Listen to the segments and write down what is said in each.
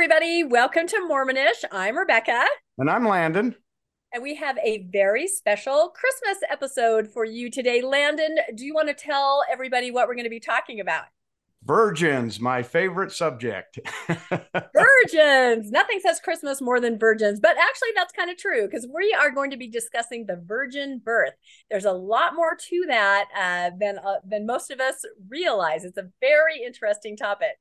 Everybody. Welcome to Mormonish. I'm Rebecca. And I'm Landon. And we have a very special Christmas episode for you today. Landon, do you want to tell everybody what we're going to be talking about? Virgins, my favorite subject. virgins. Nothing says Christmas more than virgins, but actually, that's kind of true because we are going to be discussing the virgin birth. There's a lot more to that uh, than uh, than most of us realize. It's a very interesting topic.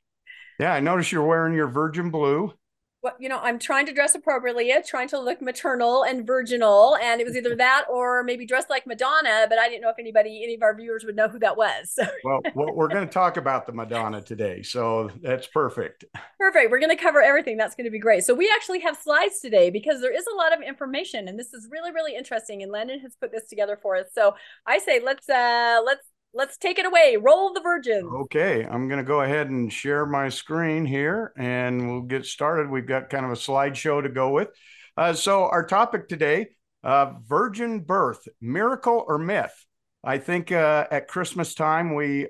Yeah, I notice you're wearing your virgin blue well, you know, I'm trying to dress appropriately, trying to look maternal and virginal. And it was either that or maybe dressed like Madonna, but I didn't know if anybody, any of our viewers would know who that was. well, well, we're going to talk about the Madonna today. So that's perfect. Perfect. We're going to cover everything. That's going to be great. So we actually have slides today because there is a lot of information and this is really, really interesting. And Landon has put this together for us. So I say, let's, uh, let's, let's take it away. Roll the virgin. Okay, I'm going to go ahead and share my screen here and we'll get started. We've got kind of a slideshow to go with. Uh, so, our topic today uh, virgin birth, miracle or myth? I think uh, at Christmas time, we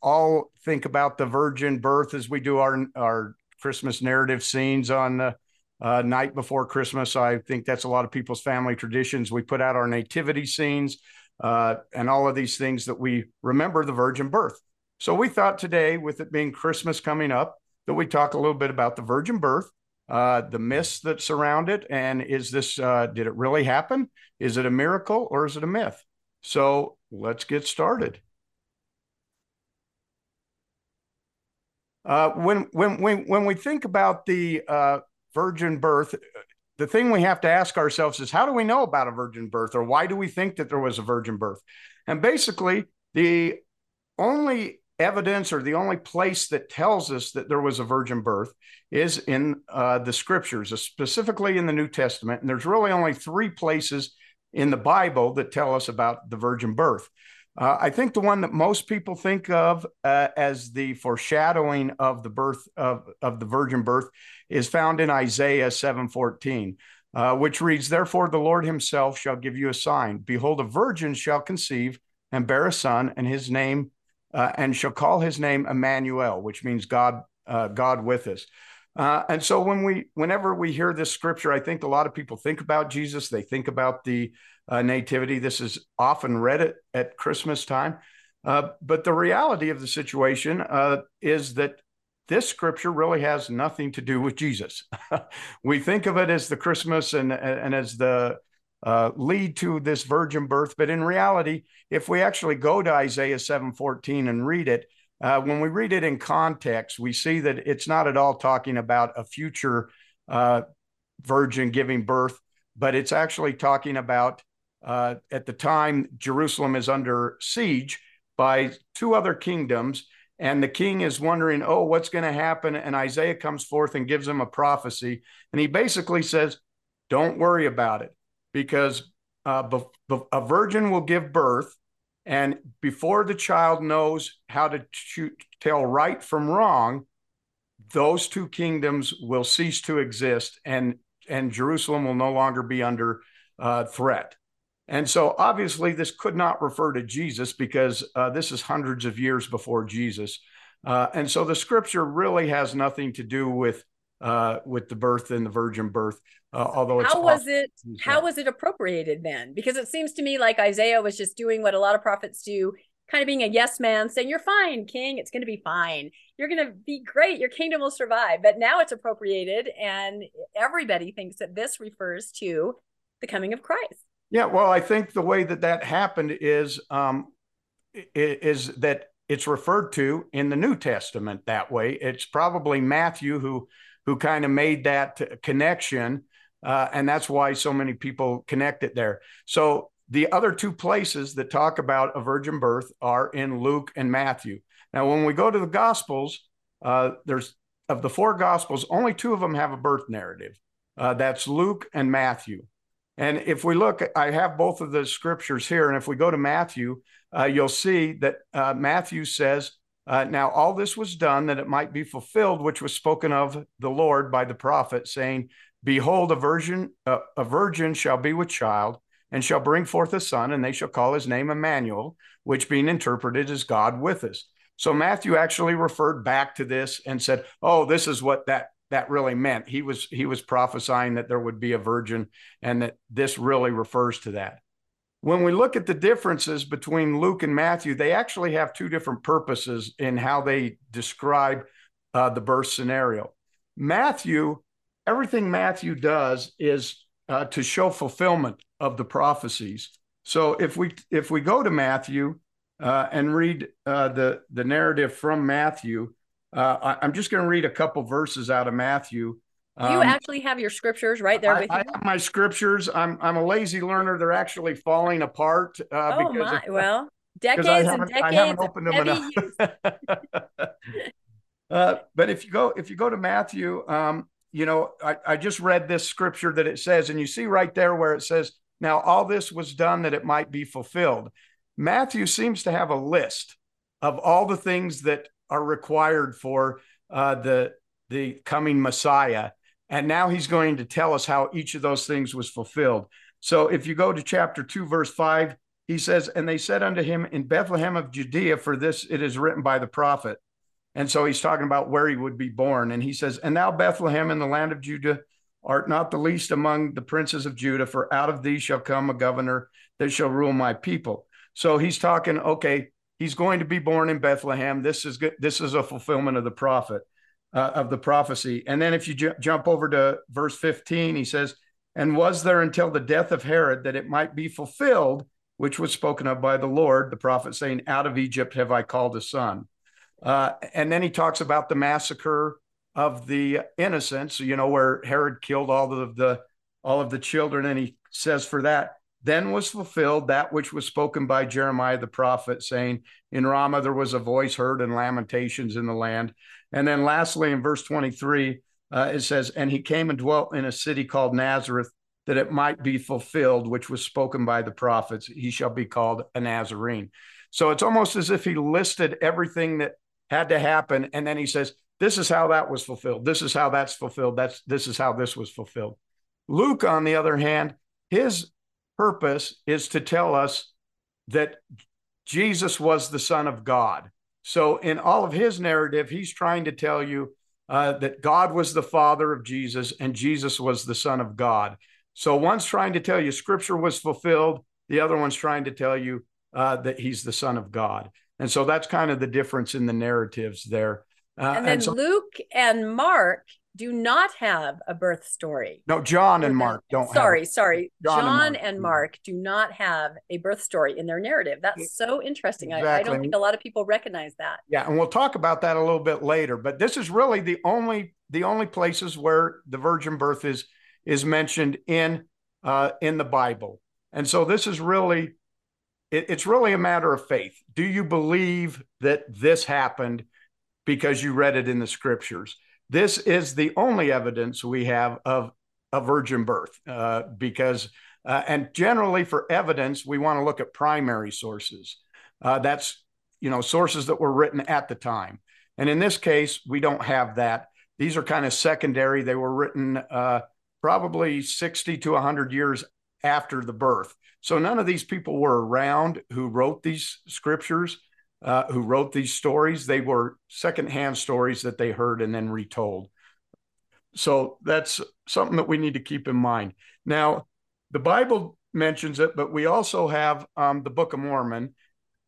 all think about the virgin birth as we do our, our Christmas narrative scenes on the uh, night before Christmas. I think that's a lot of people's family traditions. We put out our nativity scenes uh, and all of these things that we remember the virgin birth. So we thought today, with it being Christmas coming up, that we talk a little bit about the virgin birth, uh, the myths that surround it, and is this uh, did it really happen? Is it a miracle or is it a myth? So let's get started. Uh, when when when when we think about the uh, virgin birth, the thing we have to ask ourselves is how do we know about a virgin birth or why do we think that there was a virgin birth? And basically, the only evidence or the only place that tells us that there was a virgin birth is in uh, the scriptures, specifically in the New Testament. And there's really only three places in the Bible that tell us about the virgin birth. Uh, I think the one that most people think of uh, as the foreshadowing of the birth of, of the virgin birth is found in Isaiah 7:14, uh, which reads, "Therefore the Lord Himself shall give you a sign: Behold, a virgin shall conceive and bear a son, and his name uh, and shall call his name Emmanuel, which means God uh, God with us." Uh, and so when we whenever we hear this scripture, I think a lot of people think about Jesus. They think about the uh, nativity. This is often read at, at Christmas time. Uh, but the reality of the situation uh, is that this scripture really has nothing to do with Jesus. we think of it as the Christmas and, and as the uh, lead to this virgin birth, but in reality, if we actually go to Isaiah 7:14 and read it, uh, when we read it in context, we see that it's not at all talking about a future uh, virgin giving birth, but it's actually talking about uh, at the time, Jerusalem is under siege by two other kingdoms. And the king is wondering, oh, what's going to happen? And Isaiah comes forth and gives him a prophecy. And he basically says, don't worry about it because uh, a virgin will give birth. And before the child knows how to tell right from wrong, those two kingdoms will cease to exist and, and Jerusalem will no longer be under uh, threat. And so obviously, this could not refer to Jesus because uh, this is hundreds of years before Jesus. Uh, and so the scripture really has nothing to do with uh, with the birth and the virgin birth. Uh, although how was it how was it appropriated then? Because it seems to me like Isaiah was just doing what a lot of prophets do, kind of being a yes man, saying, "You're fine, King. It's going to be fine. You're going to be great. Your kingdom will survive." But now it's appropriated, and everybody thinks that this refers to the coming of Christ. Yeah, well, I think the way that that happened is um, is that it's referred to in the New Testament that way. It's probably Matthew who who kind of made that connection, uh, and that's why so many people connect it there. So the other two places that talk about a virgin birth are in Luke and Matthew. Now, when we go to the Gospels, uh, there's of the four Gospels, only two of them have a birth narrative. Uh, that's Luke and Matthew. And if we look, I have both of the scriptures here. And if we go to Matthew, uh, you'll see that uh, Matthew says, uh, Now all this was done that it might be fulfilled, which was spoken of the Lord by the prophet, saying, Behold, a virgin, a virgin shall be with child and shall bring forth a son, and they shall call his name Emmanuel, which being interpreted is God with us. So Matthew actually referred back to this and said, Oh, this is what that that really meant. He was he was prophesying that there would be a virgin, and that this really refers to that. When we look at the differences between Luke and Matthew, they actually have two different purposes in how they describe uh, the birth scenario. Matthew, everything Matthew does is uh, to show fulfillment of the prophecies. So if we if we go to Matthew uh, and read uh, the the narrative from Matthew, uh, I, am just going to read a couple verses out of Matthew. Do you um, actually have your scriptures right there I, with you? I have my scriptures. I'm I'm a lazy learner. They're actually falling apart. Uh, oh my! Of, well, decades and decades. I haven't opened them enough. uh, but if you go if you go to Matthew, um, you know, I, I just read this scripture that it says, and you see right there where it says, "Now all this was done that it might be fulfilled." Matthew seems to have a list of all the things that are required for uh, the the coming Messiah, and now he's going to tell us how each of those things was fulfilled. So if you go to chapter two, verse five, he says, "And they said unto him in Bethlehem of Judea, for this it is written by the prophet." And so he's talking about where he would be born, and he says, "And thou Bethlehem in the land of Judah." Art not the least among the princes of Judah, for out of thee shall come a governor that shall rule my people. So he's talking, okay, he's going to be born in Bethlehem. This is good. This is a fulfillment of the prophet, uh, of the prophecy. And then if you ju- jump over to verse 15, he says, And was there until the death of Herod that it might be fulfilled, which was spoken of by the Lord, the prophet saying, Out of Egypt have I called a son. Uh, and then he talks about the massacre of the innocents, you know, where Herod killed all of the all of the children, and he says for that then was fulfilled that which was spoken by Jeremiah the prophet, saying, In Ramah there was a voice heard and lamentations in the land. And then lastly, in verse 23, uh, it says, And he came and dwelt in a city called Nazareth, that it might be fulfilled, which was spoken by the prophets, he shall be called a Nazarene. So it's almost as if he listed everything that had to happen. And then he says, This is how that was fulfilled. This is how that's fulfilled. That's this is how this was fulfilled. Luke, on the other hand, his purpose is to tell us that Jesus was the Son of God. So, in all of his narrative, he's trying to tell you uh, that God was the Father of Jesus and Jesus was the Son of God. So, one's trying to tell you Scripture was fulfilled, the other one's trying to tell you uh, that he's the Son of God. And so that's kind of the difference in the narratives there. Uh, and then and so, Luke and Mark do not have a birth story. No, John and Mark don't. Sorry, sorry. John, John and, Mark. and, Mark. do not have a birth story in their narrative. That's so interesting. Exactly. I, I, don't think a lot of people recognize that. Yeah, and we'll talk about that a little bit later. But this is really the only the only places where the virgin birth is is mentioned in uh, in the Bible. And so this is really it, it's really a matter of faith. Do you believe that this happened because you read it in the scriptures? This is the only evidence we have of a virgin birth uh, because, uh, and generally for evidence, we want to look at primary sources. Uh, that's, you know, sources that were written at the time. And in this case, we don't have that. These are kind of secondary. They were written uh, probably 60 to 100 years after the birth. So none of these people were around who wrote these scriptures uh, who wrote these stories. They were secondhand stories that they heard and then retold. So that's something that we need to keep in mind. Now, the Bible mentions it, but we also have um, the Book of Mormon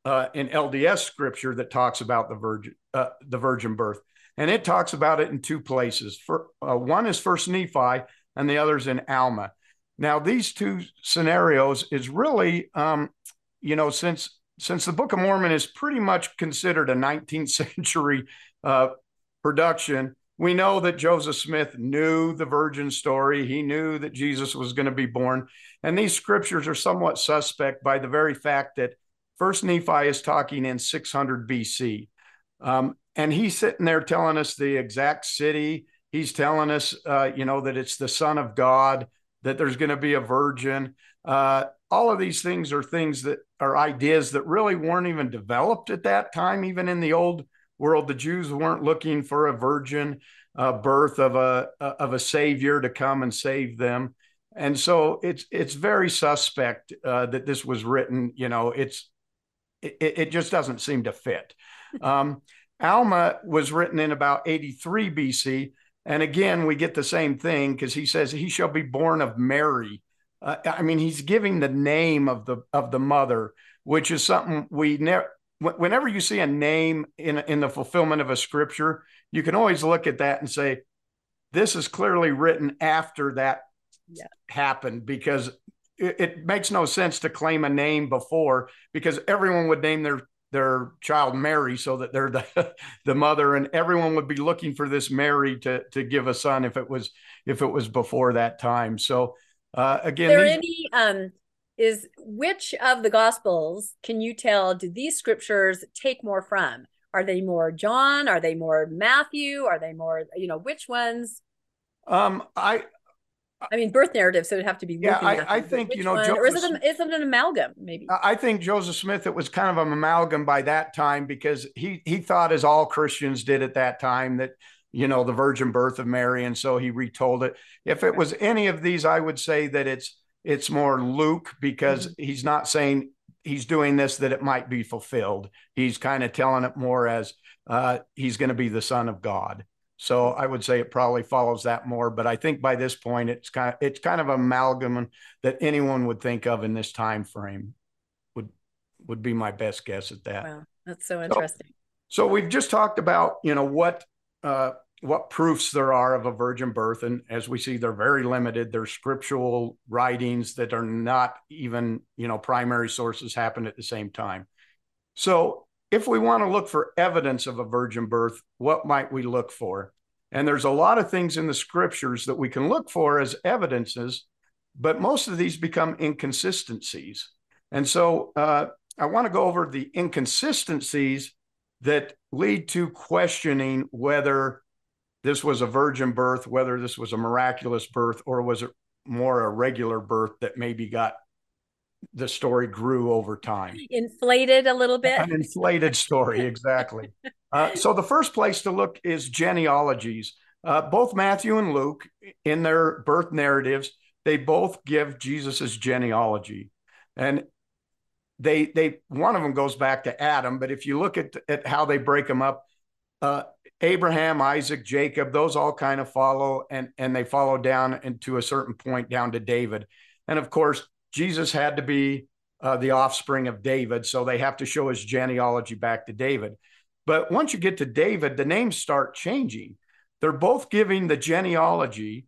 uh, in LDS scripture that talks about the virgin uh, the virgin birth, and it talks about it in two places. For uh, one is First Nephi, and the other is in Alma. Now, these two scenarios is really, um, you know, since since the Book of Mormon is pretty much considered a 19th century uh, production, we know that Joseph Smith knew the virgin story. He knew that Jesus was going to be born. And these scriptures are somewhat suspect by the very fact that First Nephi is talking in 600 BC. Um, and he's sitting there telling us the exact city. He's telling us, uh, you know, that it's the Son of God, that there's going to be a virgin. Uh, all of these things are things that are ideas that really weren't even developed at that time, even in the old world. The Jews weren't looking for a virgin uh, birth of a of a savior to come and save them, and so it's it's very suspect uh, that this was written. You know, it's it, it just doesn't seem to fit. Um, Alma was written in about 83 BC, And again, we get the same thing because he says he shall be born of Mary. Uh, I mean, he's giving the name of the of the mother, which is something we never. Whenever you see a name in in the fulfillment of a scripture, you can always look at that and say, "This is clearly written after that yeah. happened," because it, it makes no sense to claim a name before, because everyone would name their their child Mary so that they're the, the mother and everyone would be looking for this Mary to to give a son if it was if it was before that time. So uh, again, are there these... any um is which of the gospels can you tell do these scriptures take more from? Are they more John? Are they more Matthew? Are they more you know which ones? Um, I I mean, birth narrative, so it'd have to be. Yeah, I, I think you know, Joseph, or is it, a, is it an amalgam? Maybe. I think Joseph Smith. It was kind of an amalgam by that time because he he thought, as all Christians did at that time, that you know the virgin birth of Mary, and so he retold it. If it was any of these, I would say that it's it's more Luke because mm-hmm. he's not saying he's doing this that it might be fulfilled. He's kind of telling it more as uh, he's going to be the son of God. So I would say it probably follows that more. But I think by this point, it's kind of it's kind of amalgam that anyone would think of in this time frame. Would would be my best guess at that. Wow, that's so interesting. So, so we've just talked about you know what uh, what proofs there are of a virgin birth, and as we see, they're very limited. They're scriptural writings that are not even you know primary sources happen at the same time. So if we want to look for evidence of a virgin birth, what might we look for? And there's a lot of things in the scriptures that we can look for as evidences, but most of these become inconsistencies. And so uh, I want to go over the inconsistencies that lead to questioning whether this was a virgin birth, whether this was a miraculous birth, or was it more a regular birth that maybe got the story grew over time. Inflated a little bit. An inflated story, exactly. uh, so the first place to look is genealogies. Uh, both Matthew and Luke, in their birth narratives, they both give Jesus's genealogy, and they they one of them goes back to Adam. But if you look at at how they break them up, uh, Abraham, Isaac, Jacob, those all kind of follow, and and they follow down and to a certain point down to David, and of course Jesus had to be uh, the offspring of David, so they have to show his genealogy back to David. But once you get to David, the names start changing. They're both giving the genealogy,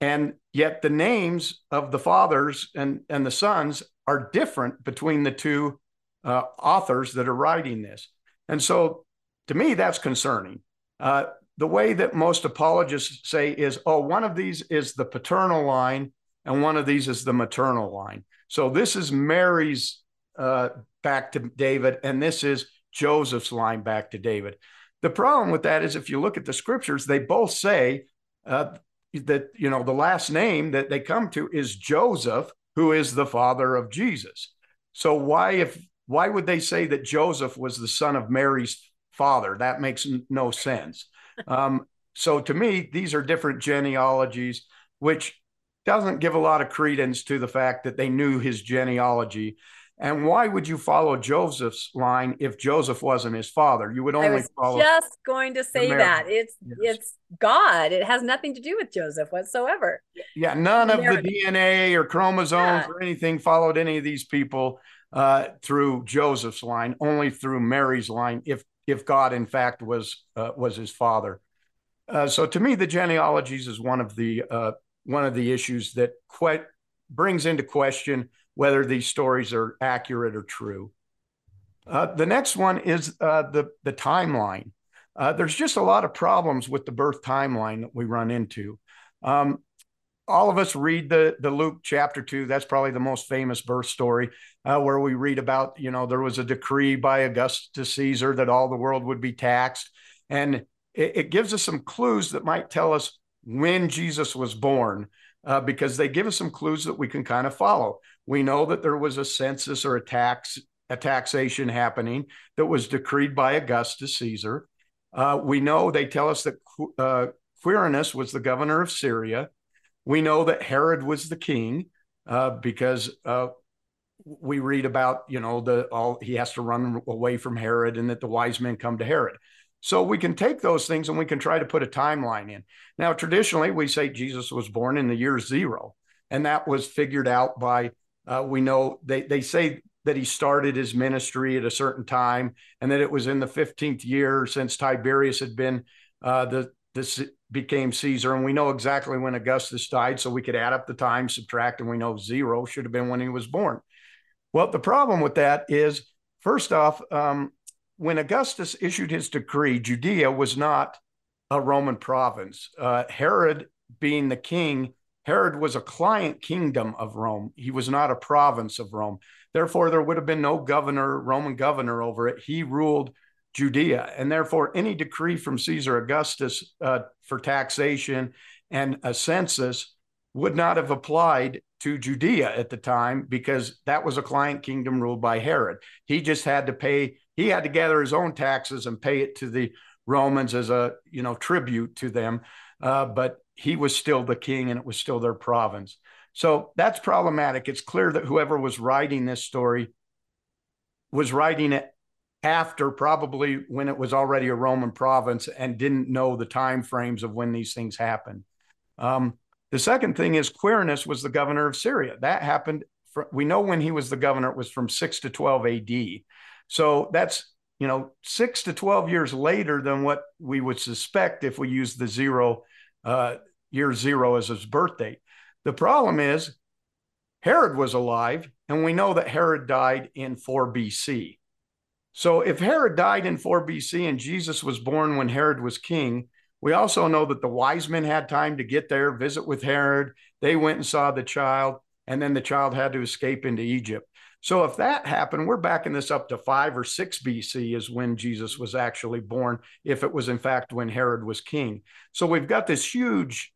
and yet the names of the fathers and, and the sons are different between the two uh, authors that are writing this. And so to me, that's concerning. Uh, the way that most apologists say is, oh, one of these is the paternal line and one of these is the maternal line. So this is Mary's uh, back to David, and this is Joseph's line back to David. The problem with that is if you look at the scriptures, they both say uh, that you know the last name that they come to is Joseph, who is the father of Jesus. So why if why would they say that Joseph was the son of Mary's father? That makes no sense. Um, so to me, these are different genealogies, which doesn't give a lot of credence to the fact that they knew his genealogy. And why would you follow Joseph's line if Joseph wasn't his father? You would only I was follow. Just going to say that it's yes. it's God. It has nothing to do with Joseph whatsoever. Yeah, none of the DNA or chromosomes yeah. or anything followed any of these people uh, through Joseph's line. Only through Mary's line. If if God in fact was uh, was his father. Uh, so to me, the genealogies is one of the uh, one of the issues that que- brings into question whether these stories are accurate or true. Uh, the next one is uh, the the timeline. Uh, there's just a lot of problems with the birth timeline that we run into. Um, all of us read the the Luke chapter two. That's probably the most famous birth story, uh, where we read about you know there was a decree by Augustus Caesar that all the world would be taxed, and it, it gives us some clues that might tell us when Jesus was born uh, because they give us some clues that we can kind of follow. We know that there was a census or a tax a taxation happening that was decreed by Augustus Caesar. Uh, we know they tell us that uh, Quirinius was the governor of Syria. We know that Herod was the king uh, because uh, we read about you know the all he has to run away from Herod and that the wise men come to Herod. So we can take those things and we can try to put a timeline in. Now, traditionally, we say Jesus was born in the year zero, and that was figured out by, uh, we know they, they say that he started his ministry at a certain time and that it was in the 15th year since Tiberius had been uh, the, this became Caesar. And we know exactly when Augustus died. So we could add up the time, subtract, and we know zero should have been when he was born. Well, the problem with that is, first off, um, when Augustus issued his decree, Judea was not a Roman province. Uh, Herod, being the king, Herod was a client kingdom of Rome. He was not a province of Rome. Therefore, there would have been no governor, Roman governor over it. He ruled Judea. And therefore, any decree from Caesar Augustus uh, for taxation and a census would not have applied to Judea at the time because that was a client kingdom ruled by Herod. He just had to pay, he had to gather his own taxes and pay it to the Romans as a, you know, tribute to them. Uh, but he was still the king and it was still their province. So that's problematic. It's clear that whoever was writing this story was writing it after probably when it was already a Roman province and didn't know the time frames of when these things happened. Um, the second thing is Quirinius was the governor of Syria. That happened. For, we know when he was the governor, it was from six to twelve A.D. So that's you know six to twelve years later than what we would suspect if we use the zero uh, year zero as his birth date. The problem is Herod was alive, and we know that Herod died in 4 BC. So if Herod died in 4 BC and Jesus was born when Herod was king, we also know that the wise men had time to get there, visit with Herod. They went and saw the child, and then the child had to escape into Egypt. So if that happened, we're backing this up to 5 or 6 BC is when Jesus was actually born, if it was in fact when Herod was king. So we've got this huge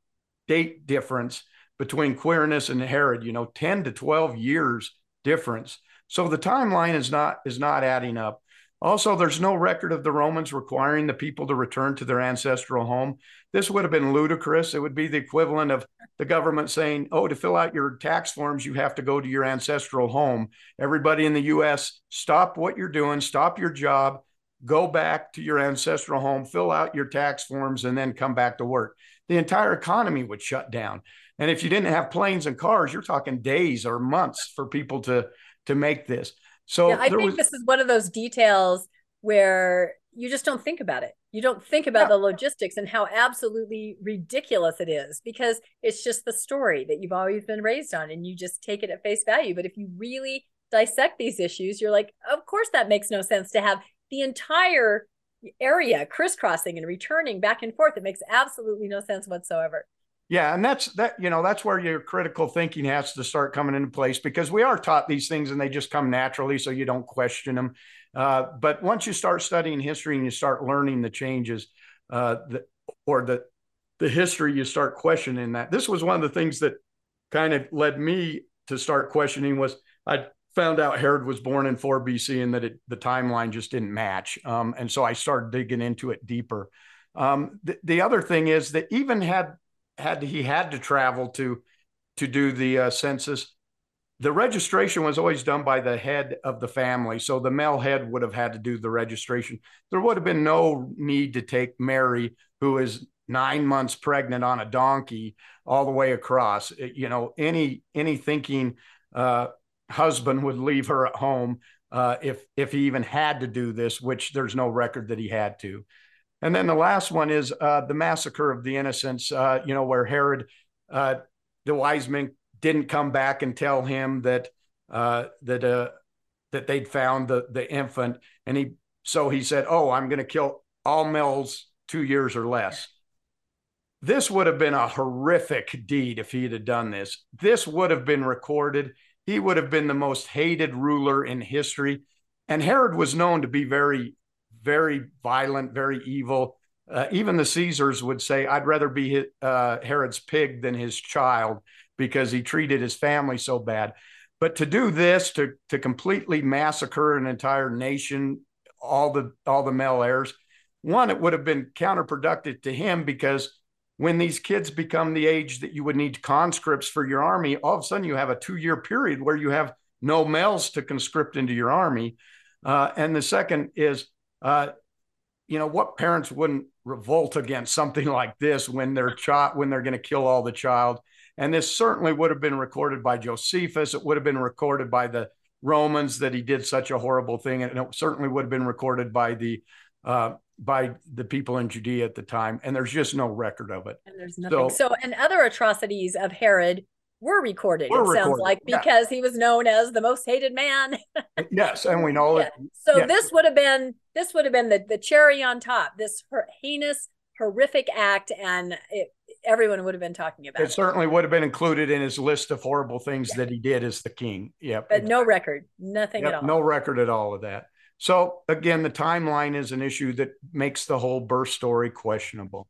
date difference between Quirinius and Herod, you know, 10 to 12 years difference. So the timeline is not is not adding up. Also, there's no record of the Romans requiring the people to return to their ancestral home. This would have been ludicrous. It would be the equivalent of the government saying, oh, to fill out your tax forms, you have to go to your ancestral home. Everybody in the US, stop what you're doing, stop your job, go back to your ancestral home, fill out your tax forms, and then come back to work. The entire economy would shut down. And if you didn't have planes and cars, you're talking days or months for people to to make this. So yeah, I think was, this is one of those details where you just don't think about it. You don't think about yeah. the logistics and how absolutely ridiculous it is because it's just the story that you've always been raised on and you just take it at face value. But if you really dissect these issues, you're like, of course, that makes no sense to have the entire area crisscrossing and returning back and forth. It makes absolutely no sense whatsoever. Yeah, and that's that. You know, that's where your critical thinking has to start coming into place because we are taught these things and they just come naturally, so you don't question them. Uh, but once you start studying history and you start learning the changes, uh, the, or the the history, you start questioning that. This was one of the things that kind of led me to start questioning. Was I found out Herod was born in 4 BC and that it, the timeline just didn't match, um, and so I started digging into it deeper. Um, the, the other thing is that even had had he had to travel to to do the uh, census. The registration was always done by the head of the family so the male head would have had to do the registration. There would have been no need to take mary who is nine months pregnant on a donkey all the way across. You know any any thinking uh, husband would leave her at home uh, if if he even had to do this which there's no record that he had to and then the last one is uh, the massacre of the innocents, uh, you know, where Herod, uh, the wise men didn't come back and tell him that uh, that uh, that they'd found the the infant, and he so he said, "Oh, I'm going to kill all males two years or less." This would have been a horrific deed if he had done this. This would have been recorded. He would have been the most hated ruler in history. And Herod was known to be very very violent, very evil. Uh, even the Caesars would say, I'd rather be uh, Herod's pig than his child because he treated his family so bad. But to do this, to, to completely massacre an entire nation, all the, all the male heirs, one, it would have been counterproductive to him because when these kids become the age that you would need conscripts for your army, all of a sudden you have a two year period where you have no males to conscript into your army. Uh, and the second is uh, you know, what parents wouldn't revolt against something like this when they're child when they're going to kill all the child? And this certainly would have been recorded by Josephus. It would have been recorded by the Romans that he did such a horrible thing, and it certainly would have been recorded by the uh, by the people in Judea at the time. And there's just no record of it. And there's nothing. So, so and other atrocities of Herod were recorded. Were it recorded, sounds like because yeah. he was known as the most hated man. yes, and we know yeah. it. So yeah. this would have been this would have been the the cherry on top. This heinous, horrific act, and it, everyone would have been talking about. It, it, certainly would have been included in his list of horrible things that he did as the king. Yep, but no record, nothing yep, at all. No record at all of that. So again, the timeline is an issue that makes the whole birth story questionable.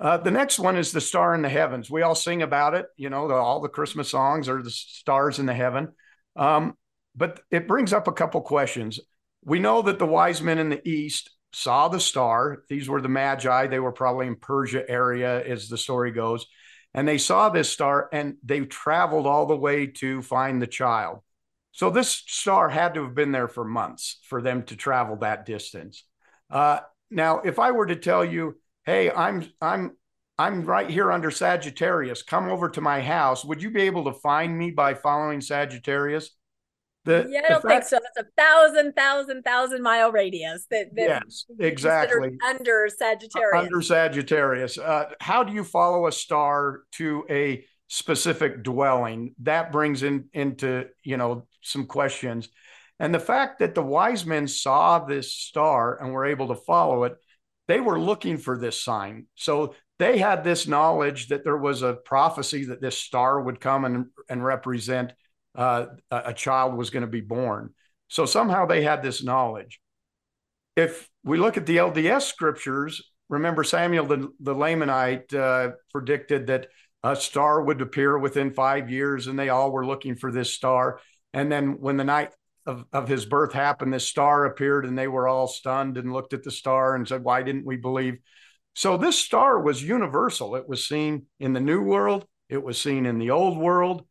Uh, the next one is the star in the heavens. We all sing about it. You know, the, all the Christmas songs are the stars in the heaven. Um, but it brings up a couple questions. We know that the wise men in the east saw the star. These were the magi. They were probably in Persia area, as the story goes, and they saw this star and they traveled all the way to find the child. So this star had to have been there for months for them to travel that distance. Uh, now, if I were to tell you hey, I'm I'm I'm right here under Sagittarius. Come over to my house. Would you be able to find me by following Sagittarius? The, yeah, I don't fact, think so. It's a thousand, thousand, thousand mile radius that, that yes, exactly under Sagittarius. Under Sagittarius. Uh, how do you follow a star to a specific dwelling? That brings in into you know some questions, and the fact that the wise men saw this star and were able to follow it they were looking for this sign. So they had this knowledge that there was a prophecy that this star would come and, and represent uh, a child was going to be born. So somehow they had this knowledge. If we look at the LDS scriptures, remember Samuel the, the Lamanite uh, predicted that a star would appear within five years, and they all were looking for this star. And then when the night of, of his birth happened, this star appeared and they were all stunned and looked at the star and said, Why didn't we believe? So this star was universal. It was seen in the new world, it was seen in the old world.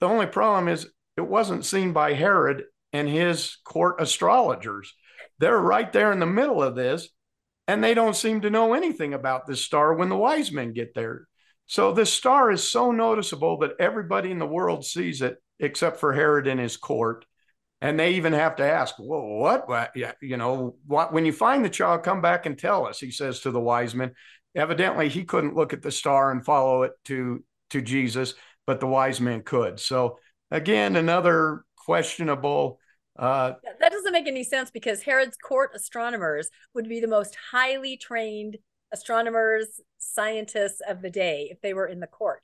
The only problem is it wasn't seen by Herod and his court astrologers. They're right there in the middle of this, and they don't seem to know anything about this star when the wise men get there. So this star is so noticeable that everybody in the world sees it except for Herod and his court. And they even have to ask, well, what? what? You know, what? When you find the child, come back and tell us. He says to the wise men. Evidently, he couldn't look at the star and follow it to to Jesus, but the wise men could. So again, another questionable. Uh, that doesn't make any sense because Herod's court astronomers would be the most highly trained astronomers, scientists of the day if they were in the court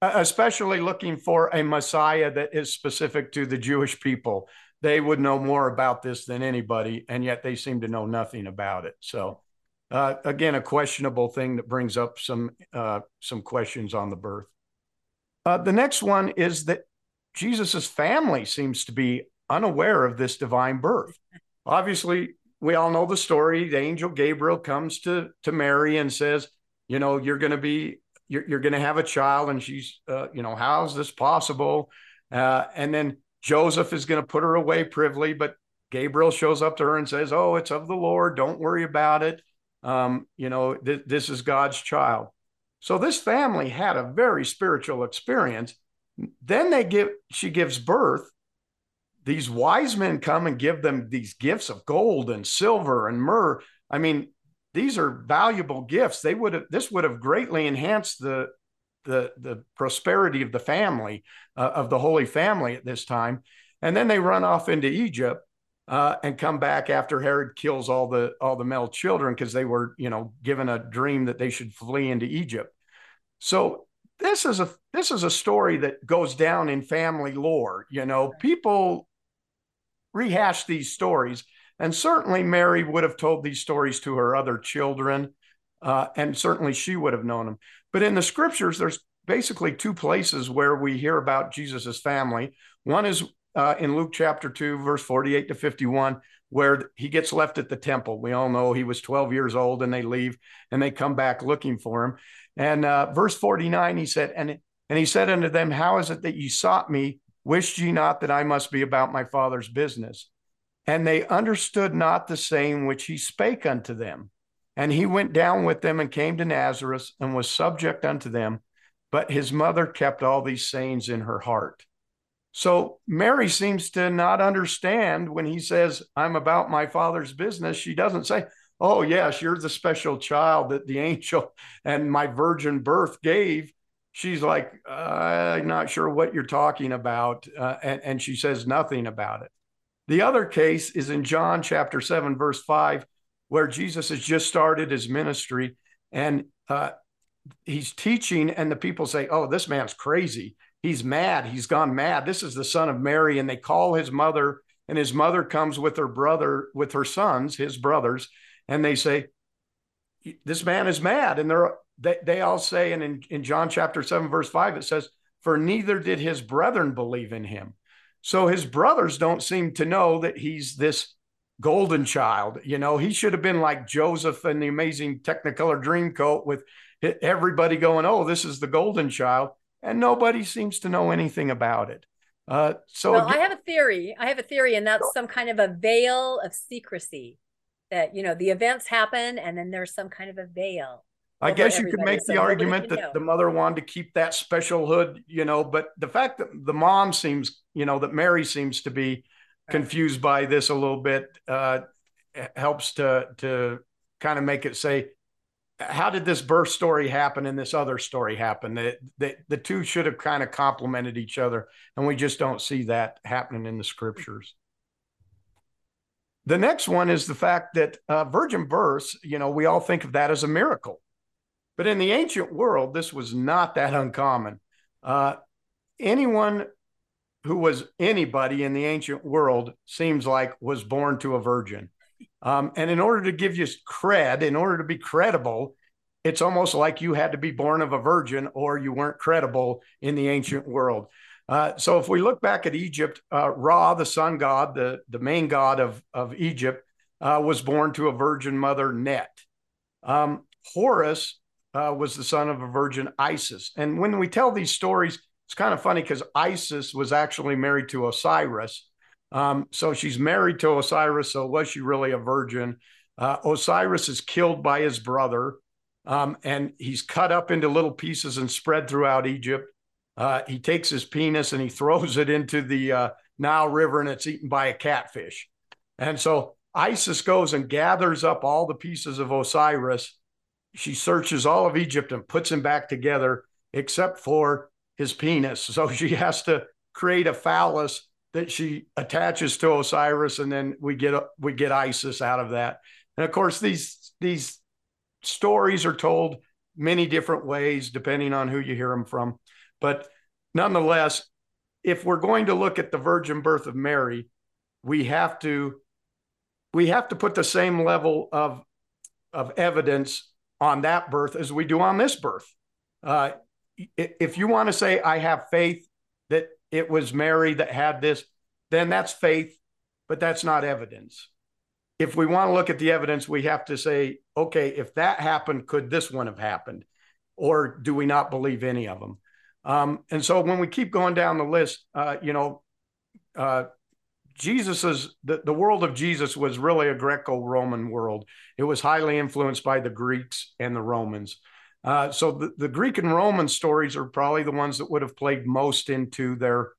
especially looking for a Messiah that is specific to the Jewish people. They would know more about this than anybody, and yet they seem to know nothing about it. So, uh, again, a questionable thing that brings up some uh, some questions on the birth. Uh, the next one is that Jesus's family seems to be unaware of this divine birth. Obviously, we all know the story. The angel Gabriel comes to to Mary and says, "You know, you're going to be you're, you're going to have a child and she's uh, you know how is this possible? Uh, and then joseph is going to put her away privily but gabriel shows up to her and says oh it's of the lord. Don't worry about it. Um, you know th- this is god's child. So this family had a very spiritual experience. Then they give she gives birth. These wise men come and give them these gifts of gold and silver and myrrh. I mean these are valuable gifts. They would have this would have greatly enhanced the the the prosperity of the family uh, of the Holy Family at this time. And then they run off into Egypt uh, and come back after Herod kills all the all the male children because they were you know given a dream that they should flee into Egypt. So this is a this is a story that goes down in family lore. You know, people rehash these stories and certainly Mary would have told these stories to her other children, uh, and certainly she would have known them. But in the scriptures, there's basically two places where we hear about Jesus's family. One is uh, in Luke chapter 2, verse 48 to 51, where he gets left at the temple. We all know he was 12 years old and they leave and they come back looking for him. And uh, verse 49, he said, and, and he said unto them, How is it that ye sought me? Wished ye not that I must be about my father's business? And they understood not the saying which he spake unto them. And he went down with them and came to Nazareth and was subject unto them. But his mother kept all these sayings in her heart. So Mary seems to not understand when he says, I'm about my father's business. She doesn't say, Oh, yes, you're the special child that the angel and my virgin birth gave. She's like, I'm not sure what you're talking about. Uh, and, and she says nothing about it. The other case is in John chapter 7, verse 5, where Jesus has just started his ministry and uh, he's teaching, and the people say, Oh, this man's crazy. He's mad. He's gone mad. This is the son of Mary. And they call his mother, and his mother comes with her brother, with her sons, his brothers, and they say, This man is mad. And they're they, they all say, and in, in John chapter 7, verse 5, it says, For neither did his brethren believe in him. So his brothers don't seem to know that he's this golden child. You know, he should have been like Joseph in the amazing Technicolor Dreamcoat with everybody going, "Oh, this is the golden child," and nobody seems to know anything about it. Uh, so well, again, I have a theory. I have a theory, and that's some kind of a veil of secrecy. That you know, the events happen, and then there's some kind of a veil. I guess you could make so the argument that know. the mother wanted to keep that special hood, you know, but the fact that the mom seems, you know, that Mary seems to be confused by this a little bit uh, helps to to kind of make it say, how did this birth story happen and this other story happen? The, the, the two should have kind of complemented each other, and we just don't see that happening in the scriptures. The next one is the fact that uh, virgin births, you know, we all think of that as a miracle. But in the ancient world, this was not that uncommon. Uh, anyone who was anybody in the ancient world seems like was born to a virgin. Um, and in order to give you cred, in order to be credible, it's almost like you had to be born of a virgin or you weren't credible in the ancient world. Uh, so if we look back at Egypt, uh, Ra, the sun god, the, the main god of, of Egypt, uh, was born to a virgin mother, Net. Um, Horus uh, was the son of a virgin Isis. And when we tell these stories, it's kind of funny because Isis was actually married to Osiris. Um, so she's married to Osiris. So was she really a virgin? Uh, Osiris is killed by his brother, um, and he's cut up into little pieces and spread throughout Egypt. Uh, he takes his penis and he throws it into the uh, Nile River, and it's eaten by a catfish. And so Isis goes and gathers up all the pieces of Osiris she searches all of Egypt and puts him back together, except for his penis. So she has to create a phallus that she attaches to Osiris, and then we get we get Isis out of that. And of course, these these stories are told many different ways depending on who you hear them from. But nonetheless, if we're going to look at the virgin birth of Mary, we have to we have to put the same level of of evidence on that birth as we do on this birth. Uh, if you want to say, I have faith that it was Mary that had this, then that's faith, but that's not evidence. If we want to look at the evidence, we have to say, okay, if that happened, could this one have happened? Or do we not believe any of them? Um, and so when we keep going down the list, uh, you know, uh, Jesus's the, the world of Jesus was really a Greco-Roman world. It was highly influenced by the Greeks and the Romans. Uh, so the, the Greek and Roman stories are probably the ones that would have played most into their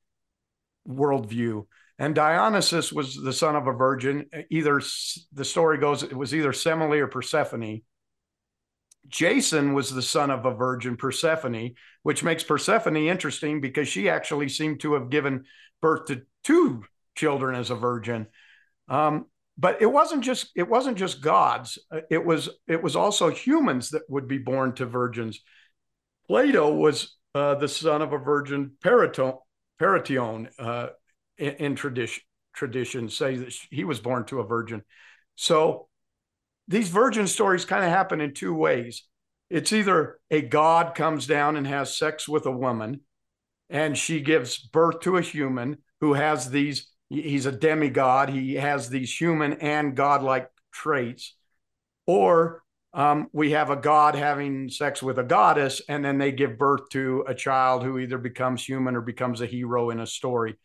worldview. And Dionysus was the son of a virgin. Either the story goes it was either Semele or Persephone. Jason was the son of a virgin, Persephone, which makes Persephone interesting because she actually seemed to have given birth to two children as a virgin. Um, but it wasn't just it wasn't just gods. It was it was also humans that would be born to virgins. Plato was uh, the son of a virgin, Paraton uh, in, in, tradition tradition say that he was born to a virgin. So these virgin stories kind of happen in two ways. It's either a god comes down and has sex with a woman, and she gives birth to a human who has these he's a demigod. He has these human and godlike traits. Or um, we have a god having sex with a goddess, and then they give birth to a child who either becomes human or becomes a hero in a story.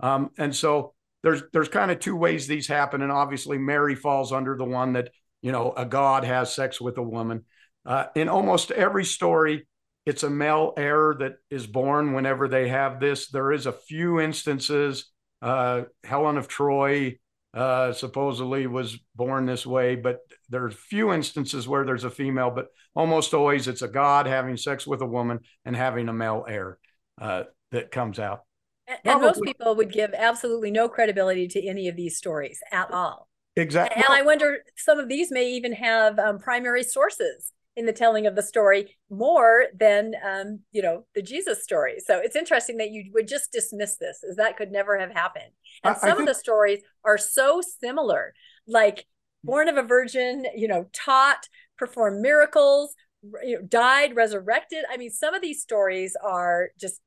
Um, and so there's there's kind of two ways these happen, and obviously Mary falls under the one that you know a god has sex with a woman. Uh, in almost every story, it's a male heir that is born whenever they have this. There is a few instances. Uh, Helen of Troy uh, supposedly was born this way, but there there's few instances where there's a female, but almost always it's a god having sex with a woman and having a male heir uh, that comes out. And, and most people would give absolutely no credibility to any of these stories at all. Exactly. And, I wonder, some of these may even have um, primary sources in the telling of the story more than um, you know the Jesus story. So it's interesting that you would just dismiss this as that could never have happened. And I, some I think... of the stories are so similar, like born of a virgin, you know, taught, performed miracles, you know, died, resurrected. I mean, some of these stories are just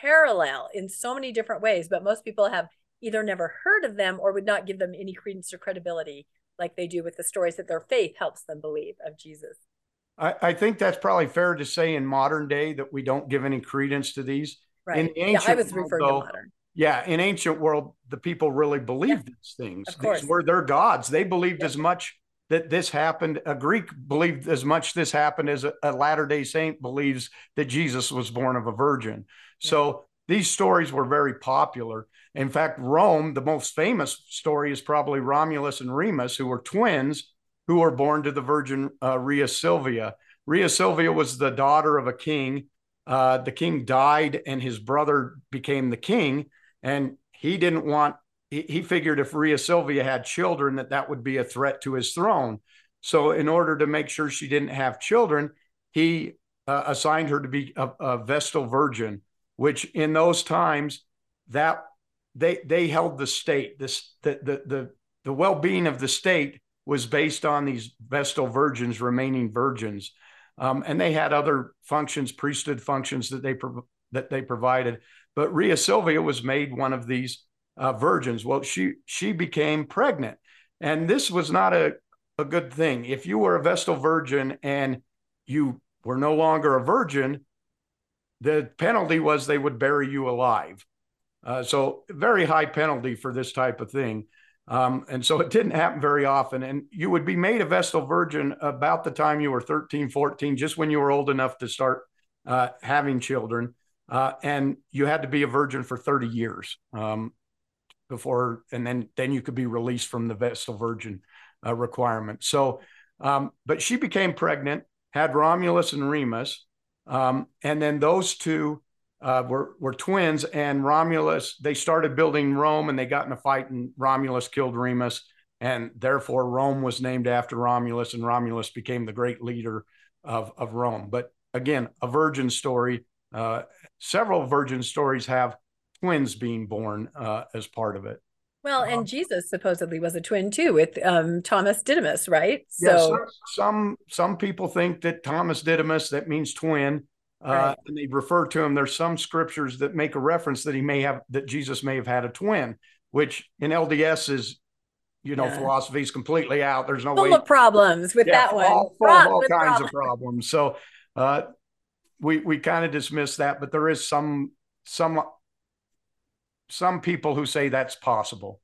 parallel in so many different ways, but most people have either never heard of them or would not give them any credence or credibility like they do with the stories that their faith helps them believe of Jesus. I, I, think that's probably fair to say in modern day that we don't give any credence to these. Right. In ancient yeah, I was referring though, to modern. Yeah, in ancient world, the people really believed yeah, these things. Of course. These were their gods. They believed yeah. as much that this happened. A Greek believed as much this happened as a, a Latter Day Saint believes that Jesus was born of a virgin. So these stories were very popular. In fact, Rome, the most famous story is probably Romulus and Remus, who were twins who were born to the Virgin uh, Rhea Silvia. Rhea Silvia was the daughter of a king. Uh, the king died, and his brother became the king. And he didn't want. He, he figured if Rhea Silvia had children, that that would be a threat to his throne. So, in order to make sure she didn't have children, he uh, assigned her to be a, a Vestal Virgin, which in those times that they they held the state this the the the, the well-being of the state was based on these Vestal virgins remaining virgins, um, and they had other functions, priesthood functions that they pro- that they provided. But Rhea Silvia was made one of these uh, virgins. Well, she she became pregnant, and this was not a a good thing. If you were a Vestal virgin and you were no longer a virgin, the penalty was they would bury you alive. Uh, so very high penalty for this type of thing. Um, and so it didn't happen very often. And you would be made a Vestal Virgin about the time you were 13, 14, just when you were old enough to start uh, having children. Uh, and you had to be a virgin for 30 years um, before, and then, then you could be released from the Vestal Virgin uh, requirement. So, um, but she became pregnant, had Romulus and Remus. Um, and then those two uh, were were twins, and Romulus. They started building Rome, and they got in a fight, and Romulus killed Remus, and therefore Rome was named after Romulus, and Romulus became the great leader of of Rome. But again, a virgin story. Uh, several virgin stories have twins being born uh, as part of it. Well, and um, Jesus supposedly was a twin too with um, Thomas Didymus, right? So yeah, some, some some people think that Thomas Didymus that means twin. Uh, and they refer to him. There's some scriptures that make a reference that he may have that Jesus may have had a twin, which in LDS is, you know, yeah. philosophy is completely out. There's no full way of problems with yeah, that one. All, full of all kinds problems. of problems. So uh, we we kind of dismiss that, but there is some some some people who say that's possible.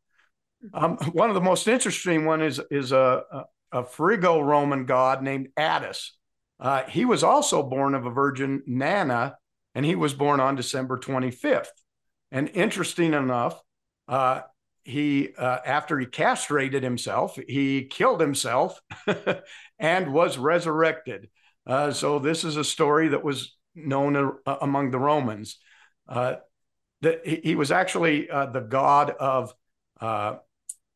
Um, one of the most interesting one is is a, a, a Phrygo Roman god named Attis uh, he was also born of a virgin, Nana, and he was born on December 25th. And interesting enough, uh, he uh, after he castrated himself, he killed himself and was resurrected. Uh, so this is a story that was known uh, among the Romans. Uh, that he, he, was actually the god of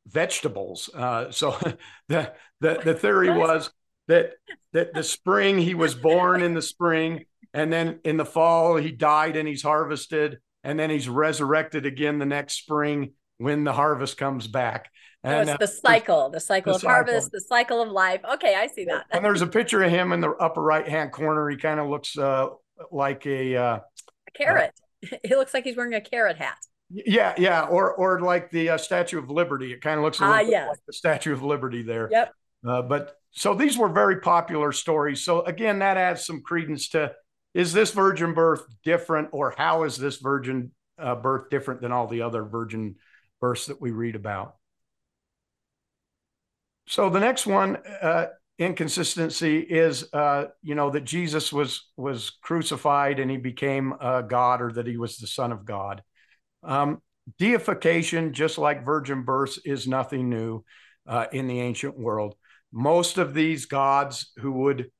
vegetables. so the, the the theory was that that the spring he was born in the spring and then in the fall he died and he's harvested and then he's resurrected again the next spring when the harvest comes back. And uh, the cycle the cycle the of cycle. harvest the cycle of life. Okay i see that. And there's a picture of him in the upper right hand corner. He kind of looks uh, like a, uh, a carrot. He looks like he's wearing a carrot hat. Yeah yeah or or like the uh, statue of liberty. It kind of looks a ah, yes. like the statue of liberty there. Yep. Uh, but so these were very popular stories. So again, that adds some credence to is this virgin birth different or how is this virgin uh, birth different than all the other virgin births that we read about. So the next one, uh, inconsistency is, uh, you know, that Jesus was was crucified and he became uh, God, or that he was the Son of God. Um, deification, just like virgin births, is nothing new uh, in the ancient world. Most of these gods who would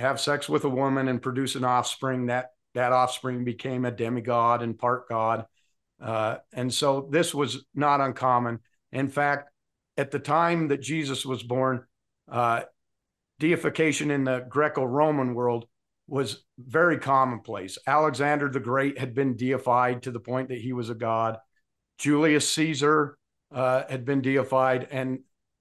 have sex with a woman and produce an offspring, that that offspring became a demigod and part god. Uh, and so this was not uncommon. In fact, at the time that Jesus was born, uh, deification in the Greco Roman world was very commonplace. Alexander the Great had been deified to the point that he was a god. Julius Caesar uh, had been deified. And,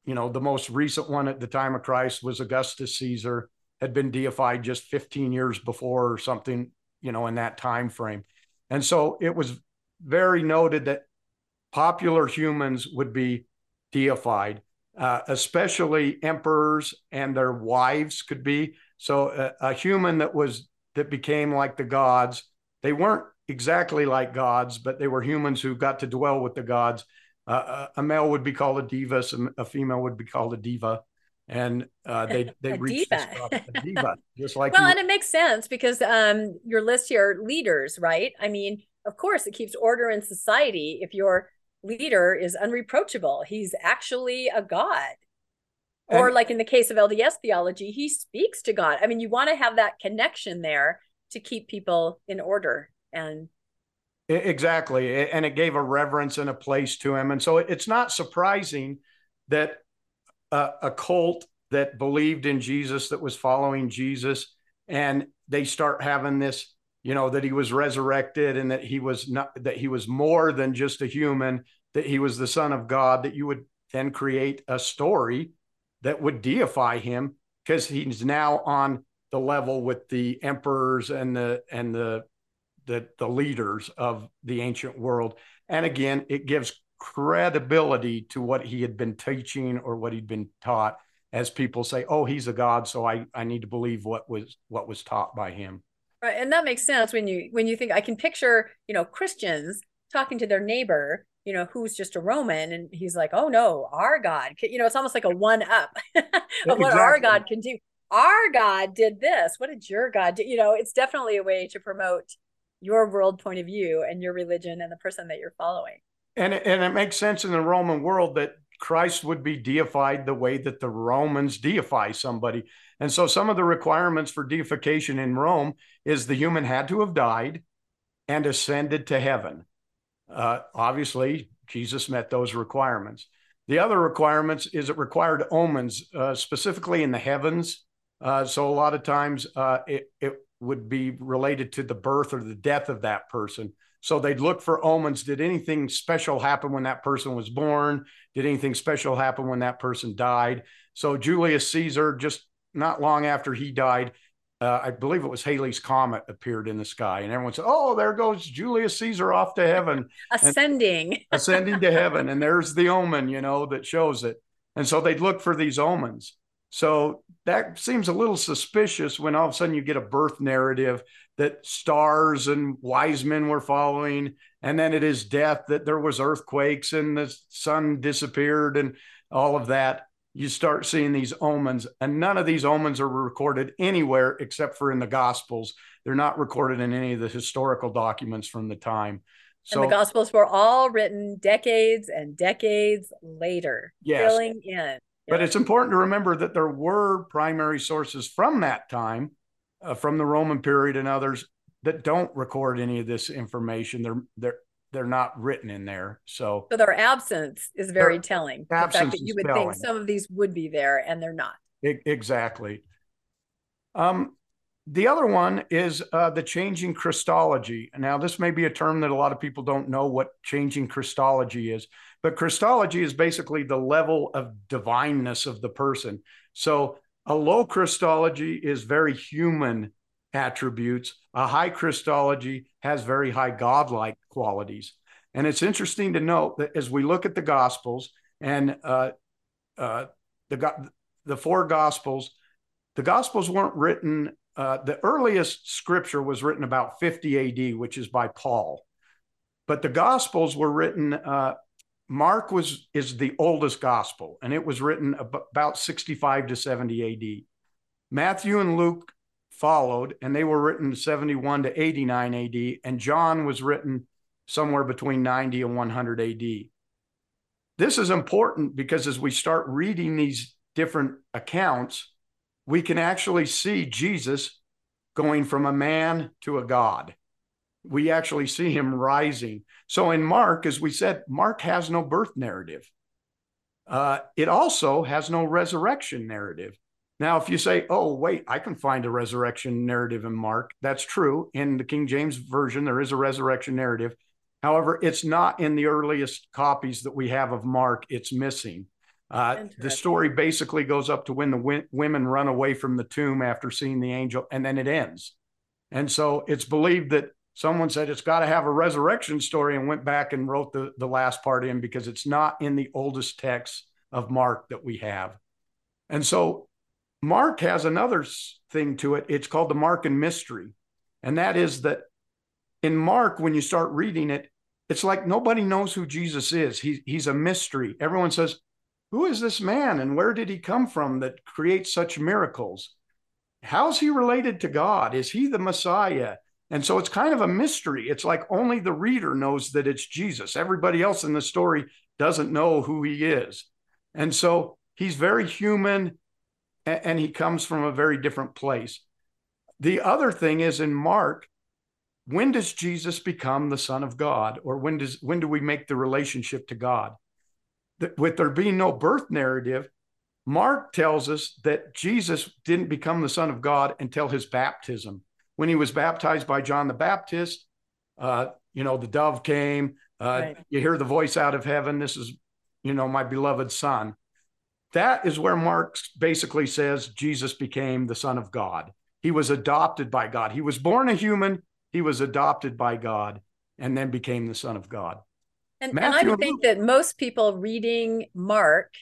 you know, the most recent one at the time of Christ was Augustus Caesar, had been deified just 15 years before or something, you know, in that time frame. And so it was very noted that popular humans would be deified, uh, especially emperors and their wives could be. So a, a human that was that became like the gods, they weren't exactly like gods, but they were humans who got to dwell with the gods. Uh, a male would be called a divus, and a female would be called a diva, and uh, they they reached diva. a diva, just like well, and it makes sense because um, your list here leaders, right? I mean, of course, it keeps order in society if your leader is unreproachable. He's actually a god. And, or like in the case of LDS theology, he speaks to God. I mean, you want to have that connection there to keep people in order and exactly and it gave a reverence and a place to him and so it's not surprising that a, a cult that believed in jesus that was following jesus and they start having this you know that he was resurrected and that he was not that he was more than just a human that he was the son of god that you would then create a story that would deify him because he's now on the level with the emperors and the and the the, the leaders of the ancient world. And again, it gives credibility to what he had been teaching or what he'd been taught as people say, oh, he's a God. So I, I need to believe what was what was taught by him. Right. And that makes sense when you when you think I can picture, you know, Christians talking to their neighbor, you know, who's just a Roman, and he's like, "Oh no, our God!" You know, it's almost like a one up of exactly. what our God can do. Our God did this. What did your God do? You know, it's definitely a way to promote your world point of view and your religion and the person that you're following. And it, and it makes sense in the Roman world that Christ would be deified the way that the Romans deify somebody. And so some of the requirements for deification in Rome is the human had to have died and ascended to heaven. Uh, obviously, Jesus met those requirements. The other requirements is it required omens, uh, specifically in the heavens. Uh, so a lot of times uh, it, it would be related to the birth or the death of that person. So they'd look for omens. Did anything special happen when that person was born? Did anything special happen when that person died? So Julius Caesar, just not long after he died, uh, I believe it was Halley's Comet appeared in the sky, and everyone said, "Oh, there goes Julius Caesar off to heaven, ascending, ascending to heaven." And there's the omen, you know, that shows it. And so they'd look for these omens. So that seems a little suspicious when all of a sudden you get a birth narrative that stars and wise men were following, and then it is death that there was earthquakes and the sun disappeared and all of that. You start seeing these omens, and none of these omens are recorded anywhere except for in the Gospels. They're not recorded in any of the historical documents from the time. So, and the Gospels were all written decades and decades later, yes. filling in. But it's important to remember that there were primary sources from that time, uh, from the Roman period and others that don't record any of this information. They're they're they're not written in there. So, so their absence is very telling. The fact that you would telling. think some of these would be there and they're not. It, exactly. Um, the other one is uh, the changing Christology. Now, this may be a term that a lot of people don't know what changing Christology is. But Christology is basically the level of divineness of the person. So a low Christology is very human attributes. A high Christology has very high godlike qualities. And it's interesting to note that as we look at the Gospels and uh, uh, the the four Gospels, the Gospels weren't written. Uh, the earliest scripture was written about 50 AD, which is by Paul, but the Gospels were written uh, Mark was is the oldest gospel, and it was written about 65 to 70 AD. Matthew and Luke followed, and they were written 71 to 89 AD, and John was written somewhere between 90 and 100 AD. This is important because as we start reading these different accounts, we can actually see Jesus going from a man to a God. We actually see him rising. So in Mark, as we said, Mark has no birth narrative. Uh, it also has no resurrection narrative. Now, if you say, oh, wait, I can find a resurrection narrative in Mark, that's true. In the King James Version, there is a resurrection narrative. However, it's not in the earliest copies that we have of Mark, it's missing. Uh, the story basically goes up to when the w- women run away from the tomb after seeing the angel, and then it ends. And so it's believed that someone said it's got to have a resurrection story and went back and wrote the, the last part in because it's not in the oldest text of Mark that we have. And so Mark has another thing to it. It's called the Markan mystery. And that is that in Mark, when you start reading it, it's like nobody knows who Jesus is. He, he's a mystery. Everyone says, Who is this man and where did he come from that creates such miracles? How's he related to God? Is he the Messiah? And so it's kind of a mystery. It's like only the reader knows that it's Jesus. Everybody else in the story doesn't know who he is. And so he's very human and he comes from a very different place. The other thing is in Mark, when does Jesus become the Son of God, or when does when do we make the relationship to God? With there being no birth narrative, Mark tells us that Jesus didn't become the Son of God until his baptism. When he was baptized by John the Baptist, uh, you know, the dove came. Uh, right. You hear the voice out of heaven. This is, you know, my beloved Son. That is where Mark basically says Jesus became the Son of God. He was adopted by God. He was born a human, he was adopted by God, and then became the Son of God. And, and I think that most people reading Mark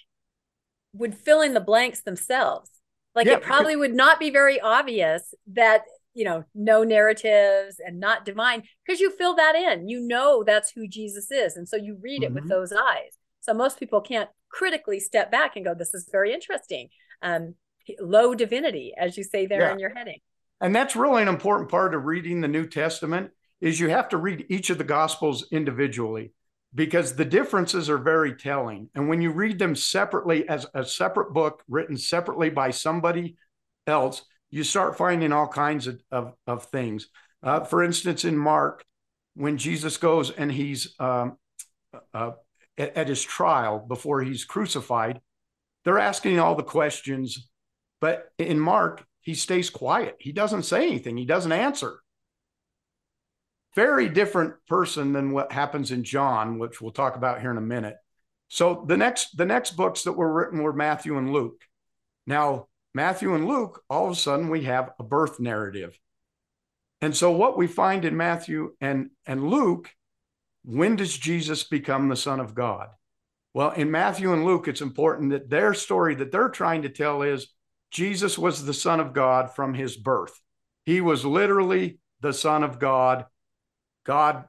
would fill in the blanks themselves. Like yeah, it probably would not be very obvious that, you know, no narratives and not divine, because you fill that in. You know that's who Jesus is. And so you read it mm-hmm. with those eyes. So most people can't critically step back and go, this is very interesting. Um, low divinity, as you say there yeah. in your heading. And that's really an important part of reading the New Testament is you have to read each of the gospels individually because the differences are very telling. And when you read them separately as a separate book written separately by somebody else, you start finding all kinds of, of, of things. Uh, for instance, in Mark, when Jesus goes and he's um, uh, at, at his trial before he's crucified, they're asking all the questions. But in Mark, he stays quiet. He doesn't say anything, he doesn't answer. Very different person than what happens in John, which we'll talk about here in a minute. So the next the next books that were written were Matthew and Luke. Now, Matthew and Luke, all of a sudden we have a birth narrative. And so what we find in Matthew and, and Luke when does Jesus become the Son of God? Well, in Matthew and Luke, it's important that their story that they're trying to tell is Jesus was the Son of God from his birth. He was literally the Son of God. God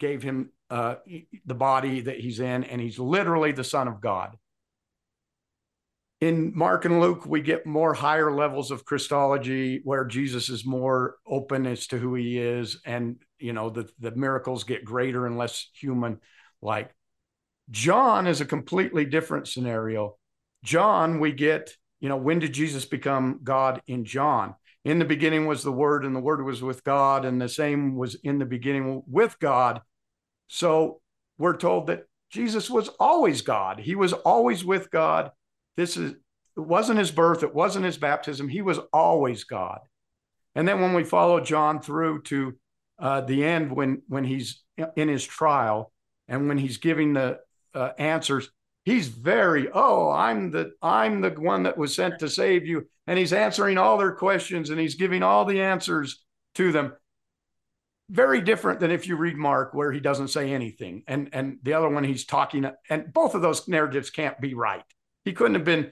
gave him uh, the body that he's in, and he's literally the Son of God in Mark and Luke, we get more higher levels of Christology where Jesus is more open as to who he is, and you know the the miracles get greater and less human. Like John is a completely different scenario. John, we get you know when did Jesus become God in John? In the beginning was the Word, and the Word was with God, and the same was in the beginning with God. So we're told that Jesus was always God. He was always with God this is it wasn't his birth, it wasn't his baptism. He was always God. And then when we follow John through to uh, the end, when when he's in his trial and when he's giving the uh, answers, he's very oh i'm the i'm the one that was sent to save you and he's answering all their questions and he's giving all the answers to them very different than if you read mark where he doesn't say anything and and the other one he's talking and both of those narratives can't be right he couldn't have been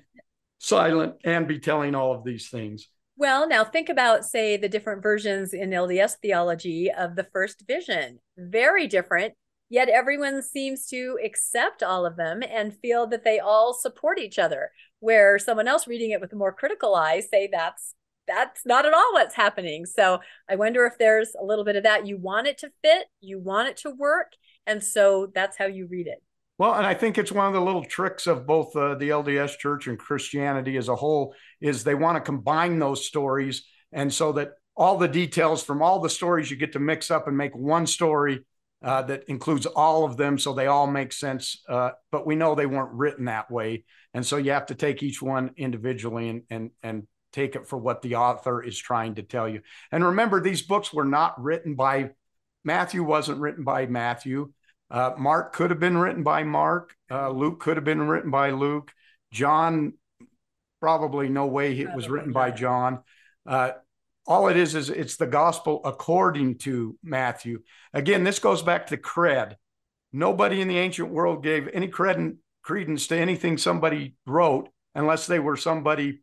silent and be telling all of these things. Well, now think about, say, the different versions in LDS theology of the first vision. Very different. yet everyone seems to accept all of them and feel that they all support each other where someone else reading it with a more critical eye say that's that's not at all what's happening so i wonder if there's a little bit of that you want it to fit you want it to work and so that's how you read it well, and I think it's one of the little tricks of both uh, the LDS Church and Christianity as a whole is they want to combine those stories, and so that all the details from all the stories you get to mix up and make one story uh, that includes all of them, so they all make sense. Uh, but we know they weren't written that way, and so you have to take each one individually and and and take it for what the author is trying to tell you. And remember, these books were not written by Matthew. wasn't written by Matthew. Uh, Mark could have been written by Mark. Uh, Luke could have been written by Luke. John, probably no way it was written by John. Uh, all it is is it's the gospel according to Matthew. Again, this goes back to cred. Nobody in the ancient world gave any cred credence to anything somebody wrote unless they were somebody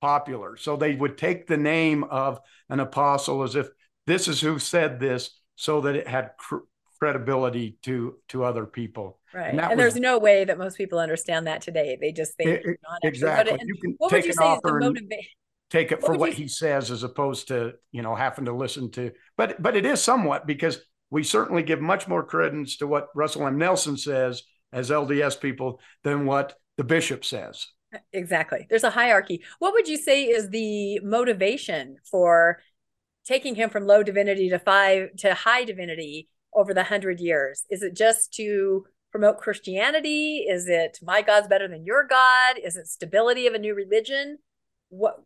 popular. So they would take the name of an apostle as if this is who said this so that it had cr- credibility to to other people. Right. And, and was, there's no way that most people understand that today. They just think it, exactly. you can what take would you say is the motivation? Take it what for what he says as opposed to, you know, having to listen to but but it is somewhat because we certainly give much more credence to what Russell M. Nelson says as LDS people than what the bishop says. Exactly. There's a hierarchy. What would you say is the motivation for taking him from low divinity to five to high divinity over the hundred years? Is it just to promote Christianity? Is it my God's better than your God? Is it stability of a new religion? What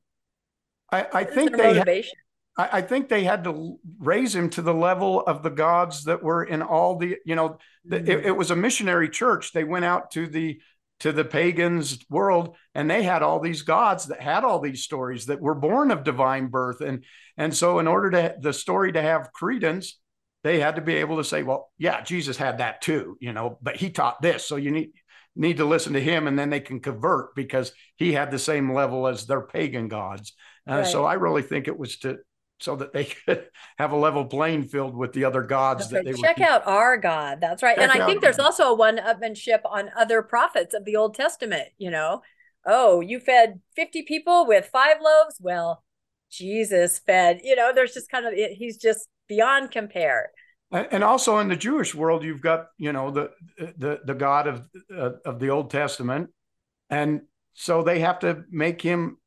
I, I think they motivation? Had, I, I think they had to raise him to the level of the gods that were in all the, you know, the, mm-hmm. it, it was a missionary church. They went out to the to the pagans world and they had all these gods that had all these stories that were born of divine birth and and so in order to the story to have credence they had to be able to say, well, yeah, Jesus had that too, you know, but he taught this. So you need need to listen to him and then they can convert because he had the same level as their pagan gods. Uh, right. So I really think it was to so that they could have a level playing field with the other gods that they were. check out our God. That's right. Check and I think there's God. also a one-upmanship on other prophets of the Old Testament, you know. Oh, you fed 50 people with five loaves? Well, Jesus fed, you know, there's just kind of he's just beyond compare. And also in the Jewish world, you've got you know the the the God of uh, of the Old Testament, and so they have to make him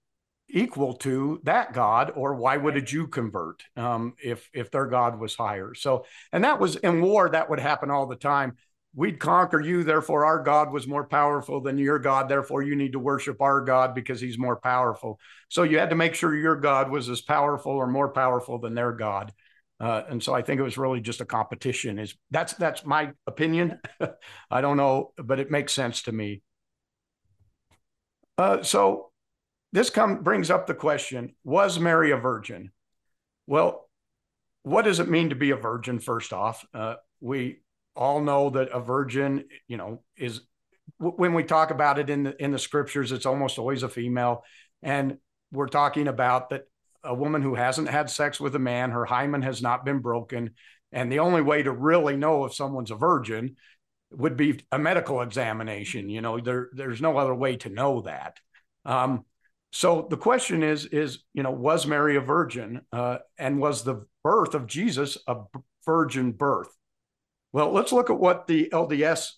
equal to that God, or why would a Jew convert um, if if their God was higher? So, and that was in war that would happen all the time. We'd conquer you, therefore our God was more powerful than your God. Therefore, you need to worship our God because he's more powerful. So you had to make sure your God was as powerful or more powerful than their God. Uh, and so I think it was really just a competition. Is that's that's my opinion. I don't know, but it makes sense to me. Uh, so this come brings up the question: Was Mary a virgin? Well, what does it mean to be a virgin? First off, uh, we all know that a virgin, you know, is when we talk about it in the in the scriptures, it's almost always a female, and we're talking about that a woman who hasn't had sex with a man, her hymen has not been broken. And the only way to really know if someone's a virgin would be a medical examination. You know, there, there's no other way to know that. Um, so the question is, is you know, was Mary a virgin, uh, and was the birth of Jesus a virgin birth? Well, let's look at what the LDS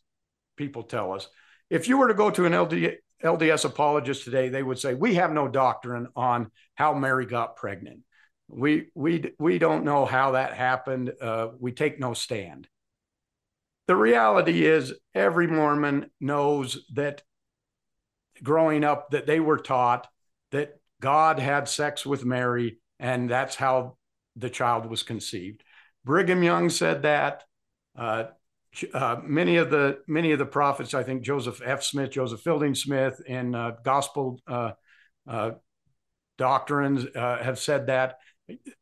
people tell us. If you were to go to an LD, LDS apologists today, they would say, we have no doctrine on how Mary got pregnant. We, we, we don't know how that happened. Uh, we take no stand. The reality is every Mormon knows that growing up that they were taught that God had sex with Mary and that's how the child was conceived. Brigham Young said that. Uh, uh, many of the many of the prophets, I think Joseph F. Smith, Joseph Fielding Smith, in uh, gospel uh, uh doctrines uh, have said that.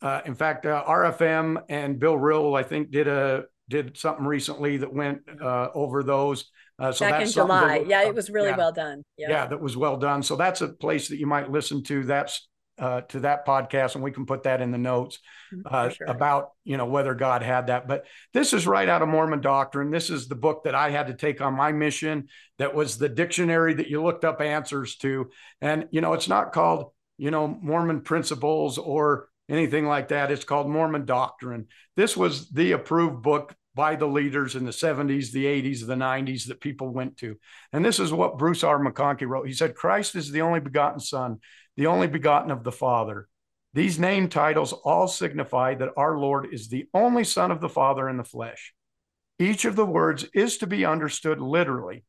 Uh, in fact, RFM and Bill Reel, I think, did a did something recently that went over those. so Back in July, yeah, it was really yeah, well done. Yeah. yeah, that was well done. So that's a place that you might listen to. That's uh, to that podcast, and we can put that in the notes Mm, uh, sure. about you know whether God had that. But this is right out of Mormon doctrine. This is the book that I had to take on my mission. That was the dictionary that you looked up answers to, and you know it's not called you know Mormon principles or anything like that. It's called Mormon doctrine. This was the approved book by the leaders in the 70s, the 80s, the 90s that people went to. And this is what Bruce R. McConkie wrote. He said, Christ is the only begotten Son, the only begotten of the Father. These name titles all signify that our Lord is the only Son of the Father in the flesh. Each of the words is to be understood literally.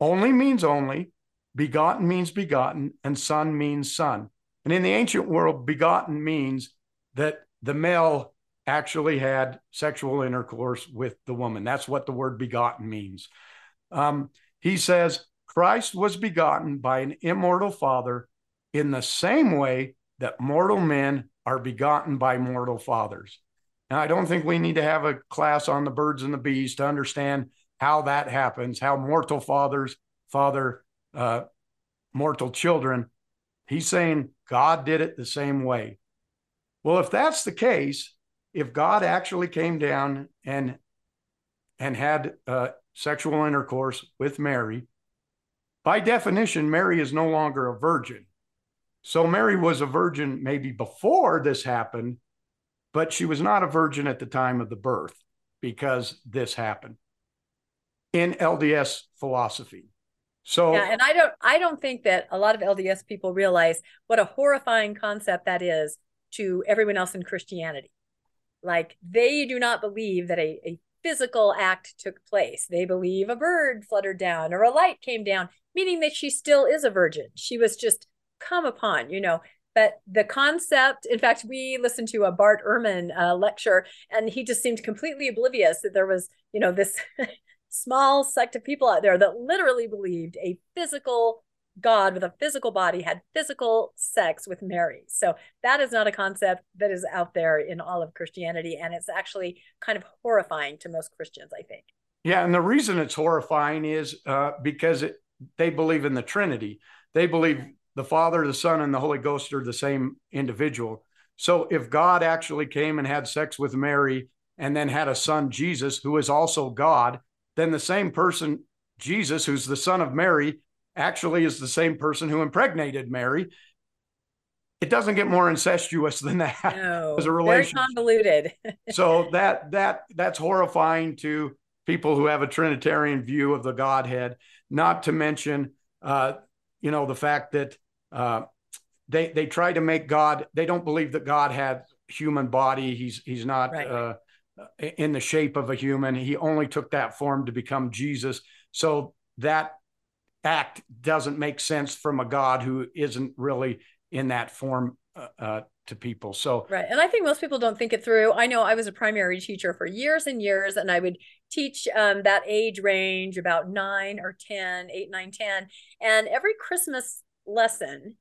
Only means only, begotten means begotten, and son means son. And in the ancient world, begotten means that the male actually had sexual intercourse with the woman. That's what the word begotten means. Um, he says, Christ was begotten by an immortal father in the same way that mortal men are begotten by mortal fathers. Now, I don't think we need to have a class on the birds and the bees to understand how that happens, how mortal fathers father uh, mortal children. He's saying God did it the same way. Well, if that's the case, if God actually came down and and had uh, sexual intercourse with Mary, by definition, Mary is no longer a virgin. So Mary was a virgin maybe before this happened, but she was not a virgin at the time of the birth because this happened in LDS philosophy. So yeah, and I don't I don't think that a lot of LDS people realize what a horrifying concept that is to everyone else in Christianity. Like they do not believe that a, a physical act took place. They believe a bird fluttered down or a light came down, meaning that she still is a virgin. She was just come upon, you know. But the concept, in fact, we listened to a Bart Ehrman uh, lecture, and he just seemed completely oblivious that there was, you know, this small sect of people out there that literally believed a physical God with a physical body had physical sex with Mary. So that is not a concept that is out there in all of Christianity. And it's actually kind of horrifying to most Christians, I think. Yeah. And the reason it's horrifying is uh, because it, they believe in the Trinity. They believe the Father, the Son, and the Holy Ghost are the same individual. So if God actually came and had sex with Mary and then had a son, Jesus, who is also God, then the same person, Jesus, who's the son of Mary, actually is the same person who impregnated Mary. It doesn't get more incestuous than that no, as a relationship. Very convoluted. so that that that's horrifying to people who have a Trinitarian view of the Godhead. Not to mention, uh, you know, the fact that uh, they they try to make God. They don't believe that God had human body. He's he's not. Right. Uh, in the shape of a human. He only took that form to become Jesus. So that act doesn't make sense from a God who isn't really in that form uh, uh, to people. So right, and I think most people don't think it through. I know I was a primary teacher for years and years, and I would teach um, that age range about nine or 10, eight, nine, 10. And every Christmas lesson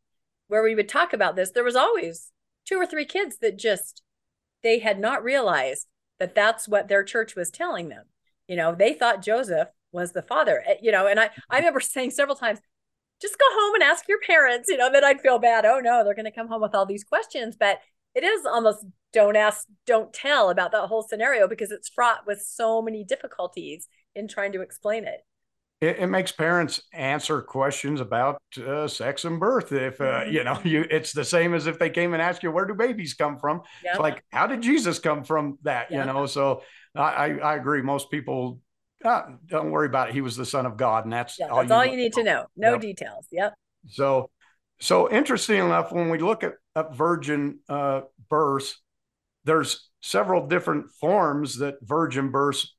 where we would talk about this, there was always two or three kids that just they had not realized that that's what their church was telling them. You know, they thought Joseph was the father, eh, you know, and I, I remember saying several times, just go home and ask your parents, you know, then I'd feel bad. Oh no, they're going to come home with all these questions. But it is almost don't ask, don't tell about that whole scenario because it's fraught with so many difficulties in trying to explain it. It, it makes parents answer questions about uh, sex and birth. If uh, you know, you it's the same as if they came and asked you where do babies come from. Yep. It's like how did Jesus come from that? Yep. You know, so I I agree. Most people uh, don't worry about it. He was the son of God, and that's Yeah, all, that's you, all you need to know. No Yep. details. Yep. So, so interesting enough, when we look at, at virgin uh, births, there's several different forms that virgin births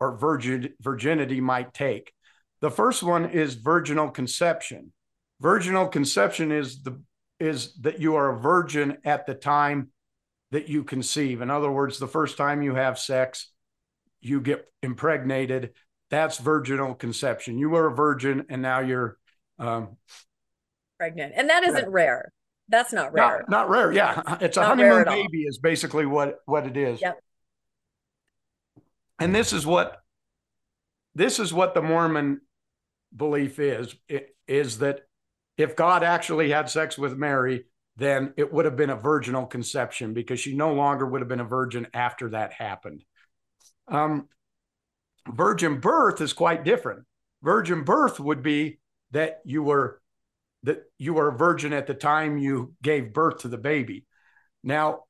or virgin virginity might take. The first one is virginal conception. Virginal conception is the is that you are a virgin at the time that you conceive. In other words, the first time you have sex, you get impregnated. That's virginal conception. You were a virgin, and now you're um, Pregnant. And that isn't rare. That's not rare. not, not rare. Yeah, it's a Not rare honeymoon baby is basically what what it is. Yep. And this is what this is what the Mormon belief is is that if God actually had sex with Mary, then it would have been a virginal conception because she no longer would have been a virgin after that happened. Um, virgin birth is quite different. Virgin birth would be that you were that you were a virgin at the time you gave birth to the baby. Now,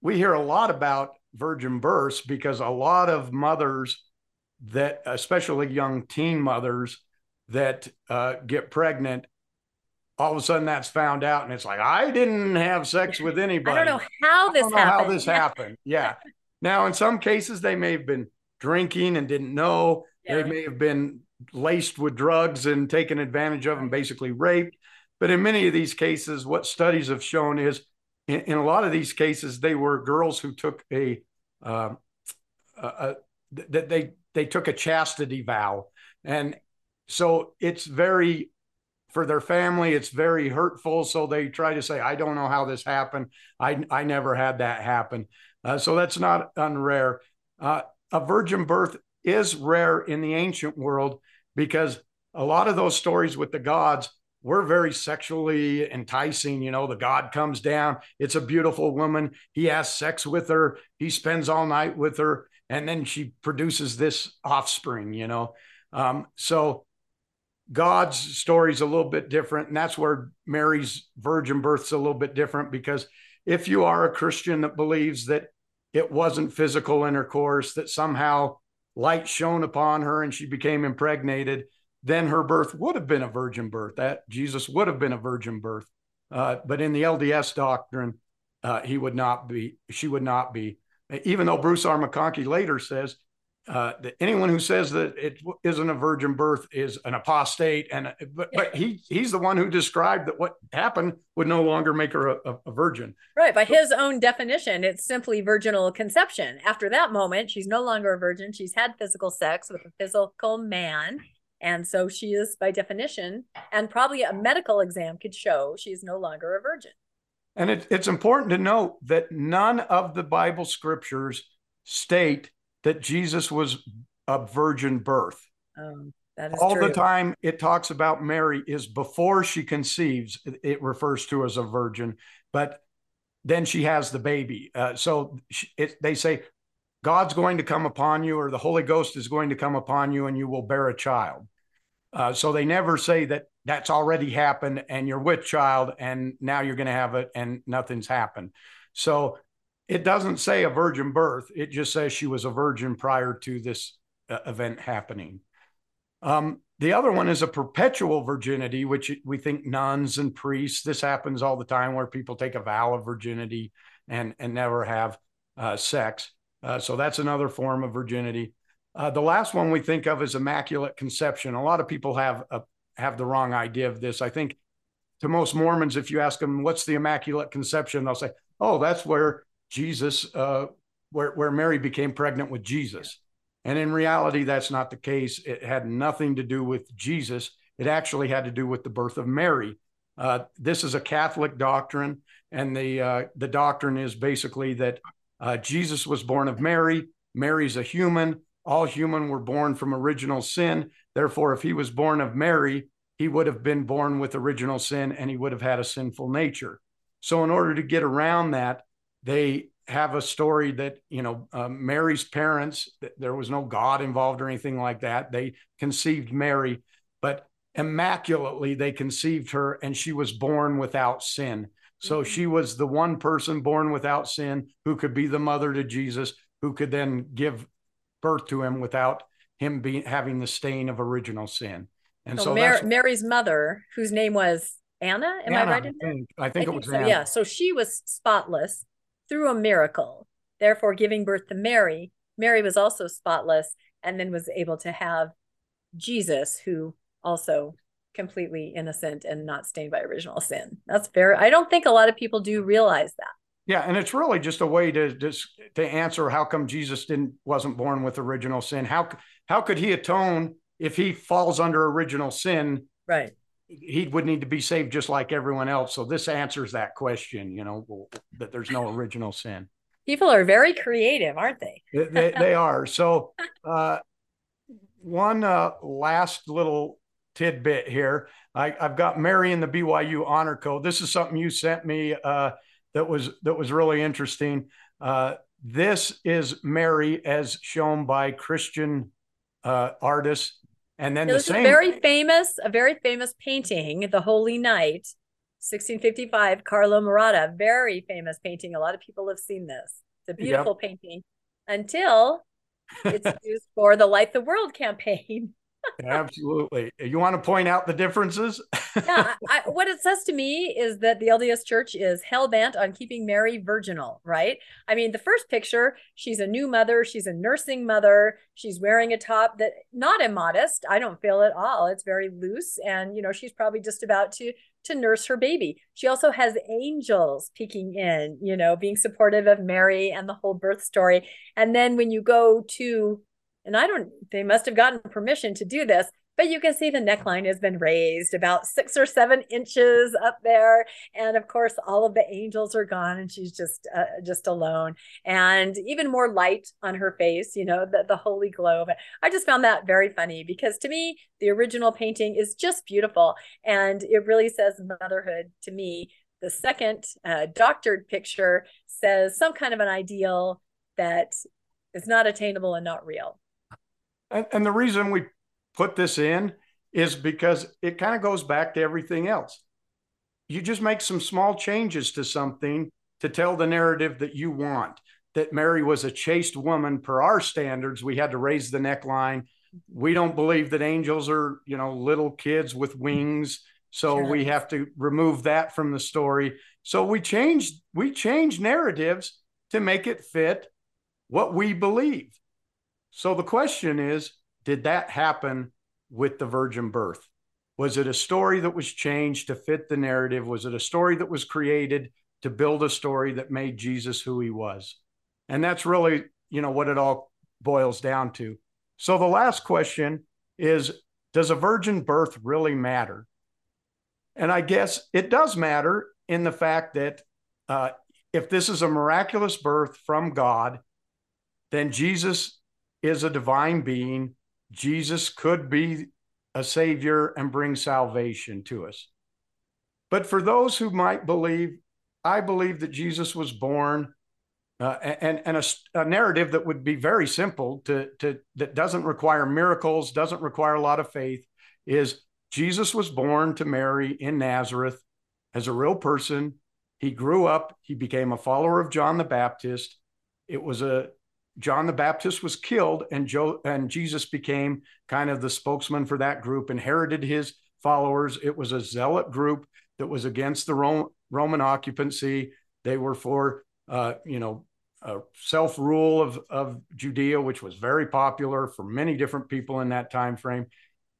we hear a lot about virgin births because a lot of mothers that, especially young teen mothers that uh, get pregnant, all of a sudden that's found out, and it's like I didn't have sex with anybody. I don't know how this happened. How this happened? Yeah. Now, in some cases, they may have been drinking and didn't know. Yeah. They may have been laced with drugs and taken advantage of and basically raped. But in many of these cases, what studies have shown is in, in a lot of these cases, they were girls who took a, uh, a, that they they took a chastity vow, and so it's very for their family it's very hurtful. So they try to say i don't know how this happened. I i never had that happen. Uh, so that's not unrare. Uh, a virgin birth is rare in the ancient world because a lot of those stories with the gods were very sexually enticing. You know, the god comes down, it's a beautiful woman. He has sex with her, he spends all night with her, and then she produces this offspring, you know. Um, so God's story is a little bit different. And that's where Mary's virgin birth is a little bit different because if you are a Christian that believes that it wasn't physical intercourse, that somehow light shone upon her and she became impregnated, then her birth would have been a virgin birth. That Jesus would have been a virgin birth. Uh, but in the LDS doctrine, uh, he would not be. She would not be. Even though Bruce R. McConkie later says uh, that anyone who says that it isn't a virgin birth is an apostate, and but, but he he's the one who described that what happened would no longer make her a, a virgin. Right, by so, his own definition, it's simply virginal conception. After that moment, she's no longer a virgin. She's had physical sex with a physical man and so she is, by definition, and probably a medical exam could show she is no longer a virgin. And it, it's important to note that none of the Bible scriptures state that Jesus was a virgin birth. Um, that is All true. the time it talks about Mary is before she conceives, it refers to as a virgin, but then she has the baby. Uh, so it, they say God's going to come upon you, or the Holy Ghost is going to come upon you, and you will bear a child. Uh, so they never say that that's already happened and you're with child and now you're going to have it and nothing's happened. So it doesn't say a virgin birth. It just says she was a virgin prior to this uh, event happening. Um, the other one is a perpetual virginity, which we think nuns and priests, this happens all the time where people take a vow of virginity and, and never have uh, sex. Uh, so that's another form of virginity. Uh, the last one we think of is immaculate conception. A lot of people have a, have the wrong idea of this. I think to most Mormons, if you ask them what's the immaculate conception, they'll say, "Oh, that's where Jesus, uh, where where Mary became pregnant with Jesus." And in reality, that's not the case. It had nothing to do with Jesus. It actually had to do with the birth of Mary. Uh, this is a Catholic doctrine, and the uh, the doctrine is basically that uh, Jesus was born of Mary. Mary's a human. All human were born from original sin. Therefore, if he was born of Mary, he would have been born with original sin and he would have had a sinful nature. So, in order to get around that, they have a story that, you know, uh, Mary's parents, there was no God involved or anything like that. They conceived Mary, but immaculately they conceived her and she was born without sin. So mm-hmm. she was the one person born without sin who could be the mother to Jesus, who could then give birth to him without him being having the stain of original sin. And so, so Mar- Mary's mother, whose name was Anna, am Anna, I right? I think, I think I it was so, Anna. Yeah, so she was spotless through a miracle, therefore giving birth to Mary. Mary was also spotless and then was able to have Jesus, who also completely innocent and not stained by original sin. That's very I don't think a lot of people do realize that. Yeah, and it's really just a way to just to answer how come Jesus didn't wasn't born with original sin. How how could he atone if he falls under original sin? Right. He would need to be saved just like everyone else. So this answers that question, you know, that there's no original sin. People are very creative, aren't they? they, they, are. So uh, one uh, last little tidbit here. I, have got Mary in the BYU Honor Code. This is something you sent me uh, that was that was really interesting. Uh, this is Mary as shown by Christian uh, artists, and then the same very famous, a very famous painting, "The Holy Night," 1655, Carlo Maratta. Very famous painting. A lot of people have seen this. It's a beautiful yep. painting until it's used for the Light the World campaign. Absolutely. You want to point out the differences? yeah. I, what it says to me is that the LDS Church is hell bent on keeping Mary virginal, right? I mean, the first picture, she's a new mother, she's a nursing mother, she's wearing a top that not immodest. I don't feel at all. It's very loose, and you know, she's probably just about to to nurse her baby. She also has angels peeking in, you know, being supportive of Mary and the whole birth story. And then when you go to and I don't, they must have gotten permission to do this, but you can see the neckline has been raised about six or seven inches up there. And of course, all of the angels are gone and she's just, uh, just alone and even more light on her face, you know, the, the holy glow. But I just found that very funny because to me, the original painting is just beautiful. And it really says motherhood to me. The second uh, doctored picture says some kind of an ideal that is not attainable and not real. And, and the reason we put this in is because it kind of goes back to everything else. You just make some small changes to something to tell the narrative that you want. That Mary was a chaste woman per our standards. We had to raise the neckline. We don't believe that angels are, you know, little kids with wings. So we have to remove that from the story. So we changed we changed narratives to make it fit what we believe. So the question is did that happen with the virgin birth? Was it a story that was changed to fit the narrative? Was it a story that was created to build a story that made Jesus who he was? And that's really, you know, what it all boils down to. So the last question is Does a virgin birth really matter? And I guess it does matter in the fact that uh, if this is a miraculous birth from God, then Jesus is a divine being. Jesus could be a savior and bring salvation to us. But for those who might believe, I believe that Jesus was born uh, and, and a, a, narrative that would be very simple to, to that doesn't require miracles, doesn't require a lot of faith, is Jesus was born to Mary in Nazareth as a real person. He grew up, he became a follower of John the Baptist. It was a John the Baptist was killed, and Joe and Jesus became kind of the spokesman for that group, inherited his followers. It was a zealot group that was against the Rome, Roman occupancy. They were for, uh, you know, self rule of of Judea, which was very popular for many different people in that time frame.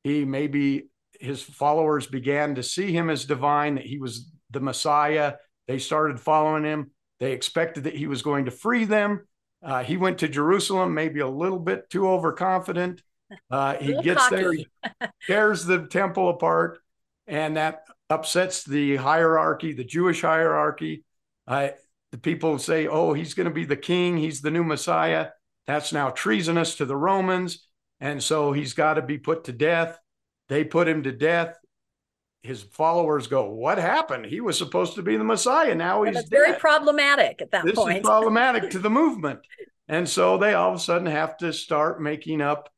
He maybe his followers began to see him as divine, that he was the Messiah. They started following him. They expected that he was going to free them uh, he went to Jerusalem, maybe a little bit too overconfident. Uh, he gets cocky. there, tears the temple apart, and that upsets the hierarchy, the Jewish hierarchy. Uh, the people say, oh, he's going to be the king, he's the new Messiah. That's now treasonous to the Romans. And so he's got to be put to death. They put him to death his followers go, "What happened? He was supposed to be the Messiah. Now he's very problematic at that this point. This is problematic to the movement, and so they all of a sudden have to start making up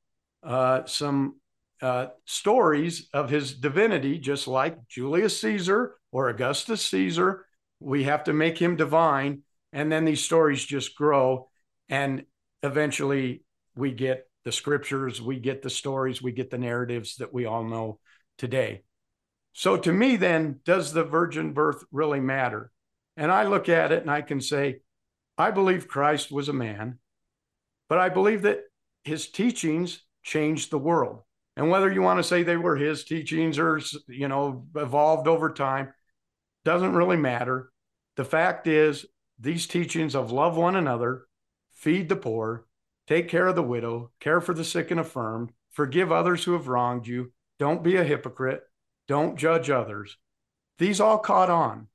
uh, some uh, stories of his divinity, just like Julius Caesar or Augustus Caesar. We have to make him divine, and then these stories just grow, and eventually we get the scriptures, we get the stories, we get the narratives that we all know today. So to me, then, does the virgin birth really matter? And I look at it and I can say, I believe Christ was a man, but I believe that his teachings changed the world. And whether you want to say they were his teachings or, you know, evolved over time, doesn't really matter. The fact is, these teachings of love one another, feed the poor, take care of the widow, care for the sick and affirmed, forgive others who have wronged you, don't be a hypocrite, don't judge others. These all caught on.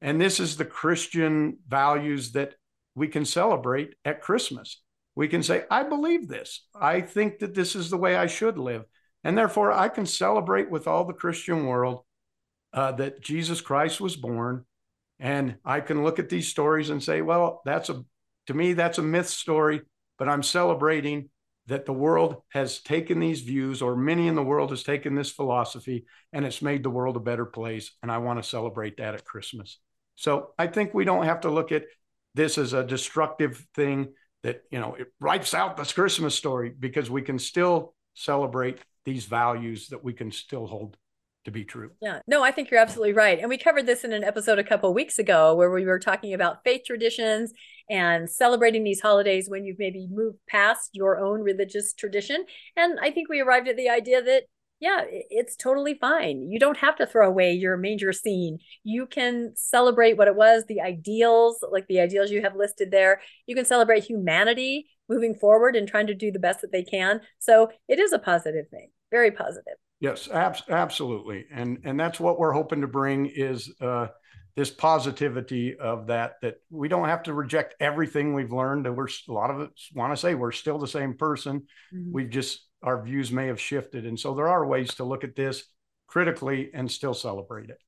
And this is the Christian values that we can celebrate at Christmas. We can say, I believe this. I think that this is the way I should live. And therefore, I can celebrate with all the Christian world uh, that Jesus Christ was born. And I can look at these stories and say, well, that's a, to me, that's a myth story, but I'm celebrating that the world has taken these views, or many in the world has taken this philosophy, and it's made the world a better place. And I want to celebrate that at Christmas. So I think we don't have to look at this as a destructive thing that, you know, it wipes out this Christmas story because we can still celebrate these values that we can still hold to be true. Yeah. No, I think you're absolutely right. And we covered this in an episode a couple weeks ago where we were talking about faith traditions and celebrating these holidays when you've maybe moved past your own religious tradition. And I think we arrived at the idea that yeah, it's totally fine. You don't have to throw away your manger scene. You can celebrate what it was, the ideals, like the ideals you have listed there. You can celebrate humanity moving forward and trying to do the best that they can. So it is a positive thing, very positive. Yes, ab- absolutely, and and that's what we're hoping to bring is uh, this positivity of that. That we don't have to reject everything we've learned. And we're a lot of us want to say we're still the same person. Mm-hmm. We've just our views may have shifted, and so there are ways to look at this critically and still celebrate it.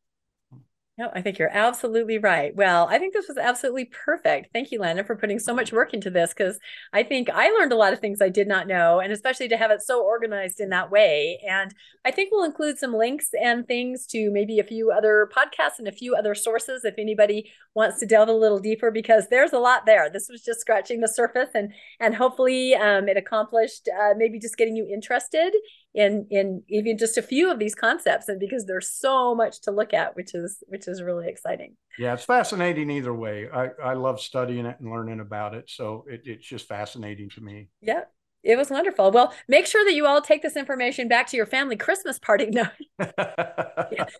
No, I think you're absolutely right. Well, I think this was absolutely perfect. Thank you, Landon, for putting so much work into this because I think I learned a lot of things I did not know, and especially to have it so organized in that way. And I think we'll include some links and things to maybe a few other podcasts and a few other sources if anybody wants to delve a little deeper because there's a lot there. This was just scratching the surface, and and hopefully um, it accomplished uh, maybe just getting you interested in in even just a few of these concepts and because there's so much to look at which is which is really exciting. Yeah it's fascinating either way. I i love studying it and learning about it so it, it's just fascinating to me. Yeah it was wonderful. Well make sure that you all take this information back to your family christmas party. No.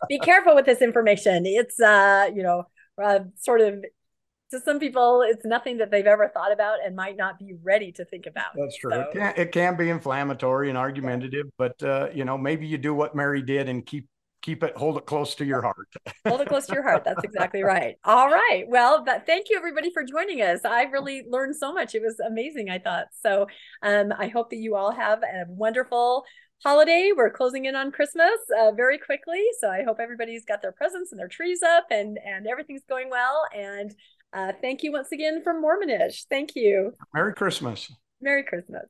Be careful with this information. It's uh you know uh, sort of to some people, it's nothing that they've ever thought about and might not be ready to think about. That's true. So, it, can, it can be inflammatory and argumentative, yeah. but uh, you know, maybe you do what Mary did and keep keep it hold it close to your heart. hold it close to your heart. That's exactly right. All right. Well, that, thank you everybody for joining us. I really learned so much. It was amazing. I thought so. Um, I hope that you all have a wonderful holiday. We're closing in on Christmas uh, very quickly, so I hope everybody's got their presents and their trees up and and everything's going well. And uh, thank you once again from Mormonish. Thank you. Merry Christmas. Merry Christmas.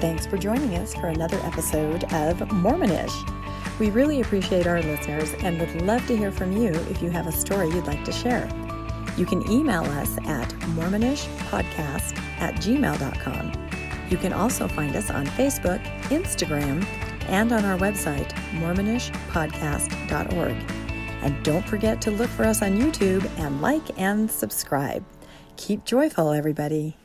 Thanks for joining us for another episode of Mormonish. We really appreciate our listeners and would love to hear from you if you have a story you'd like to share. You can email us at mormonishpodcast at gmail.com. You can also find us on Facebook, Instagram, and on our website, mormonishpodcast.org. And don't forget to look for us on YouTube and like and subscribe. Keep joyful, everybody.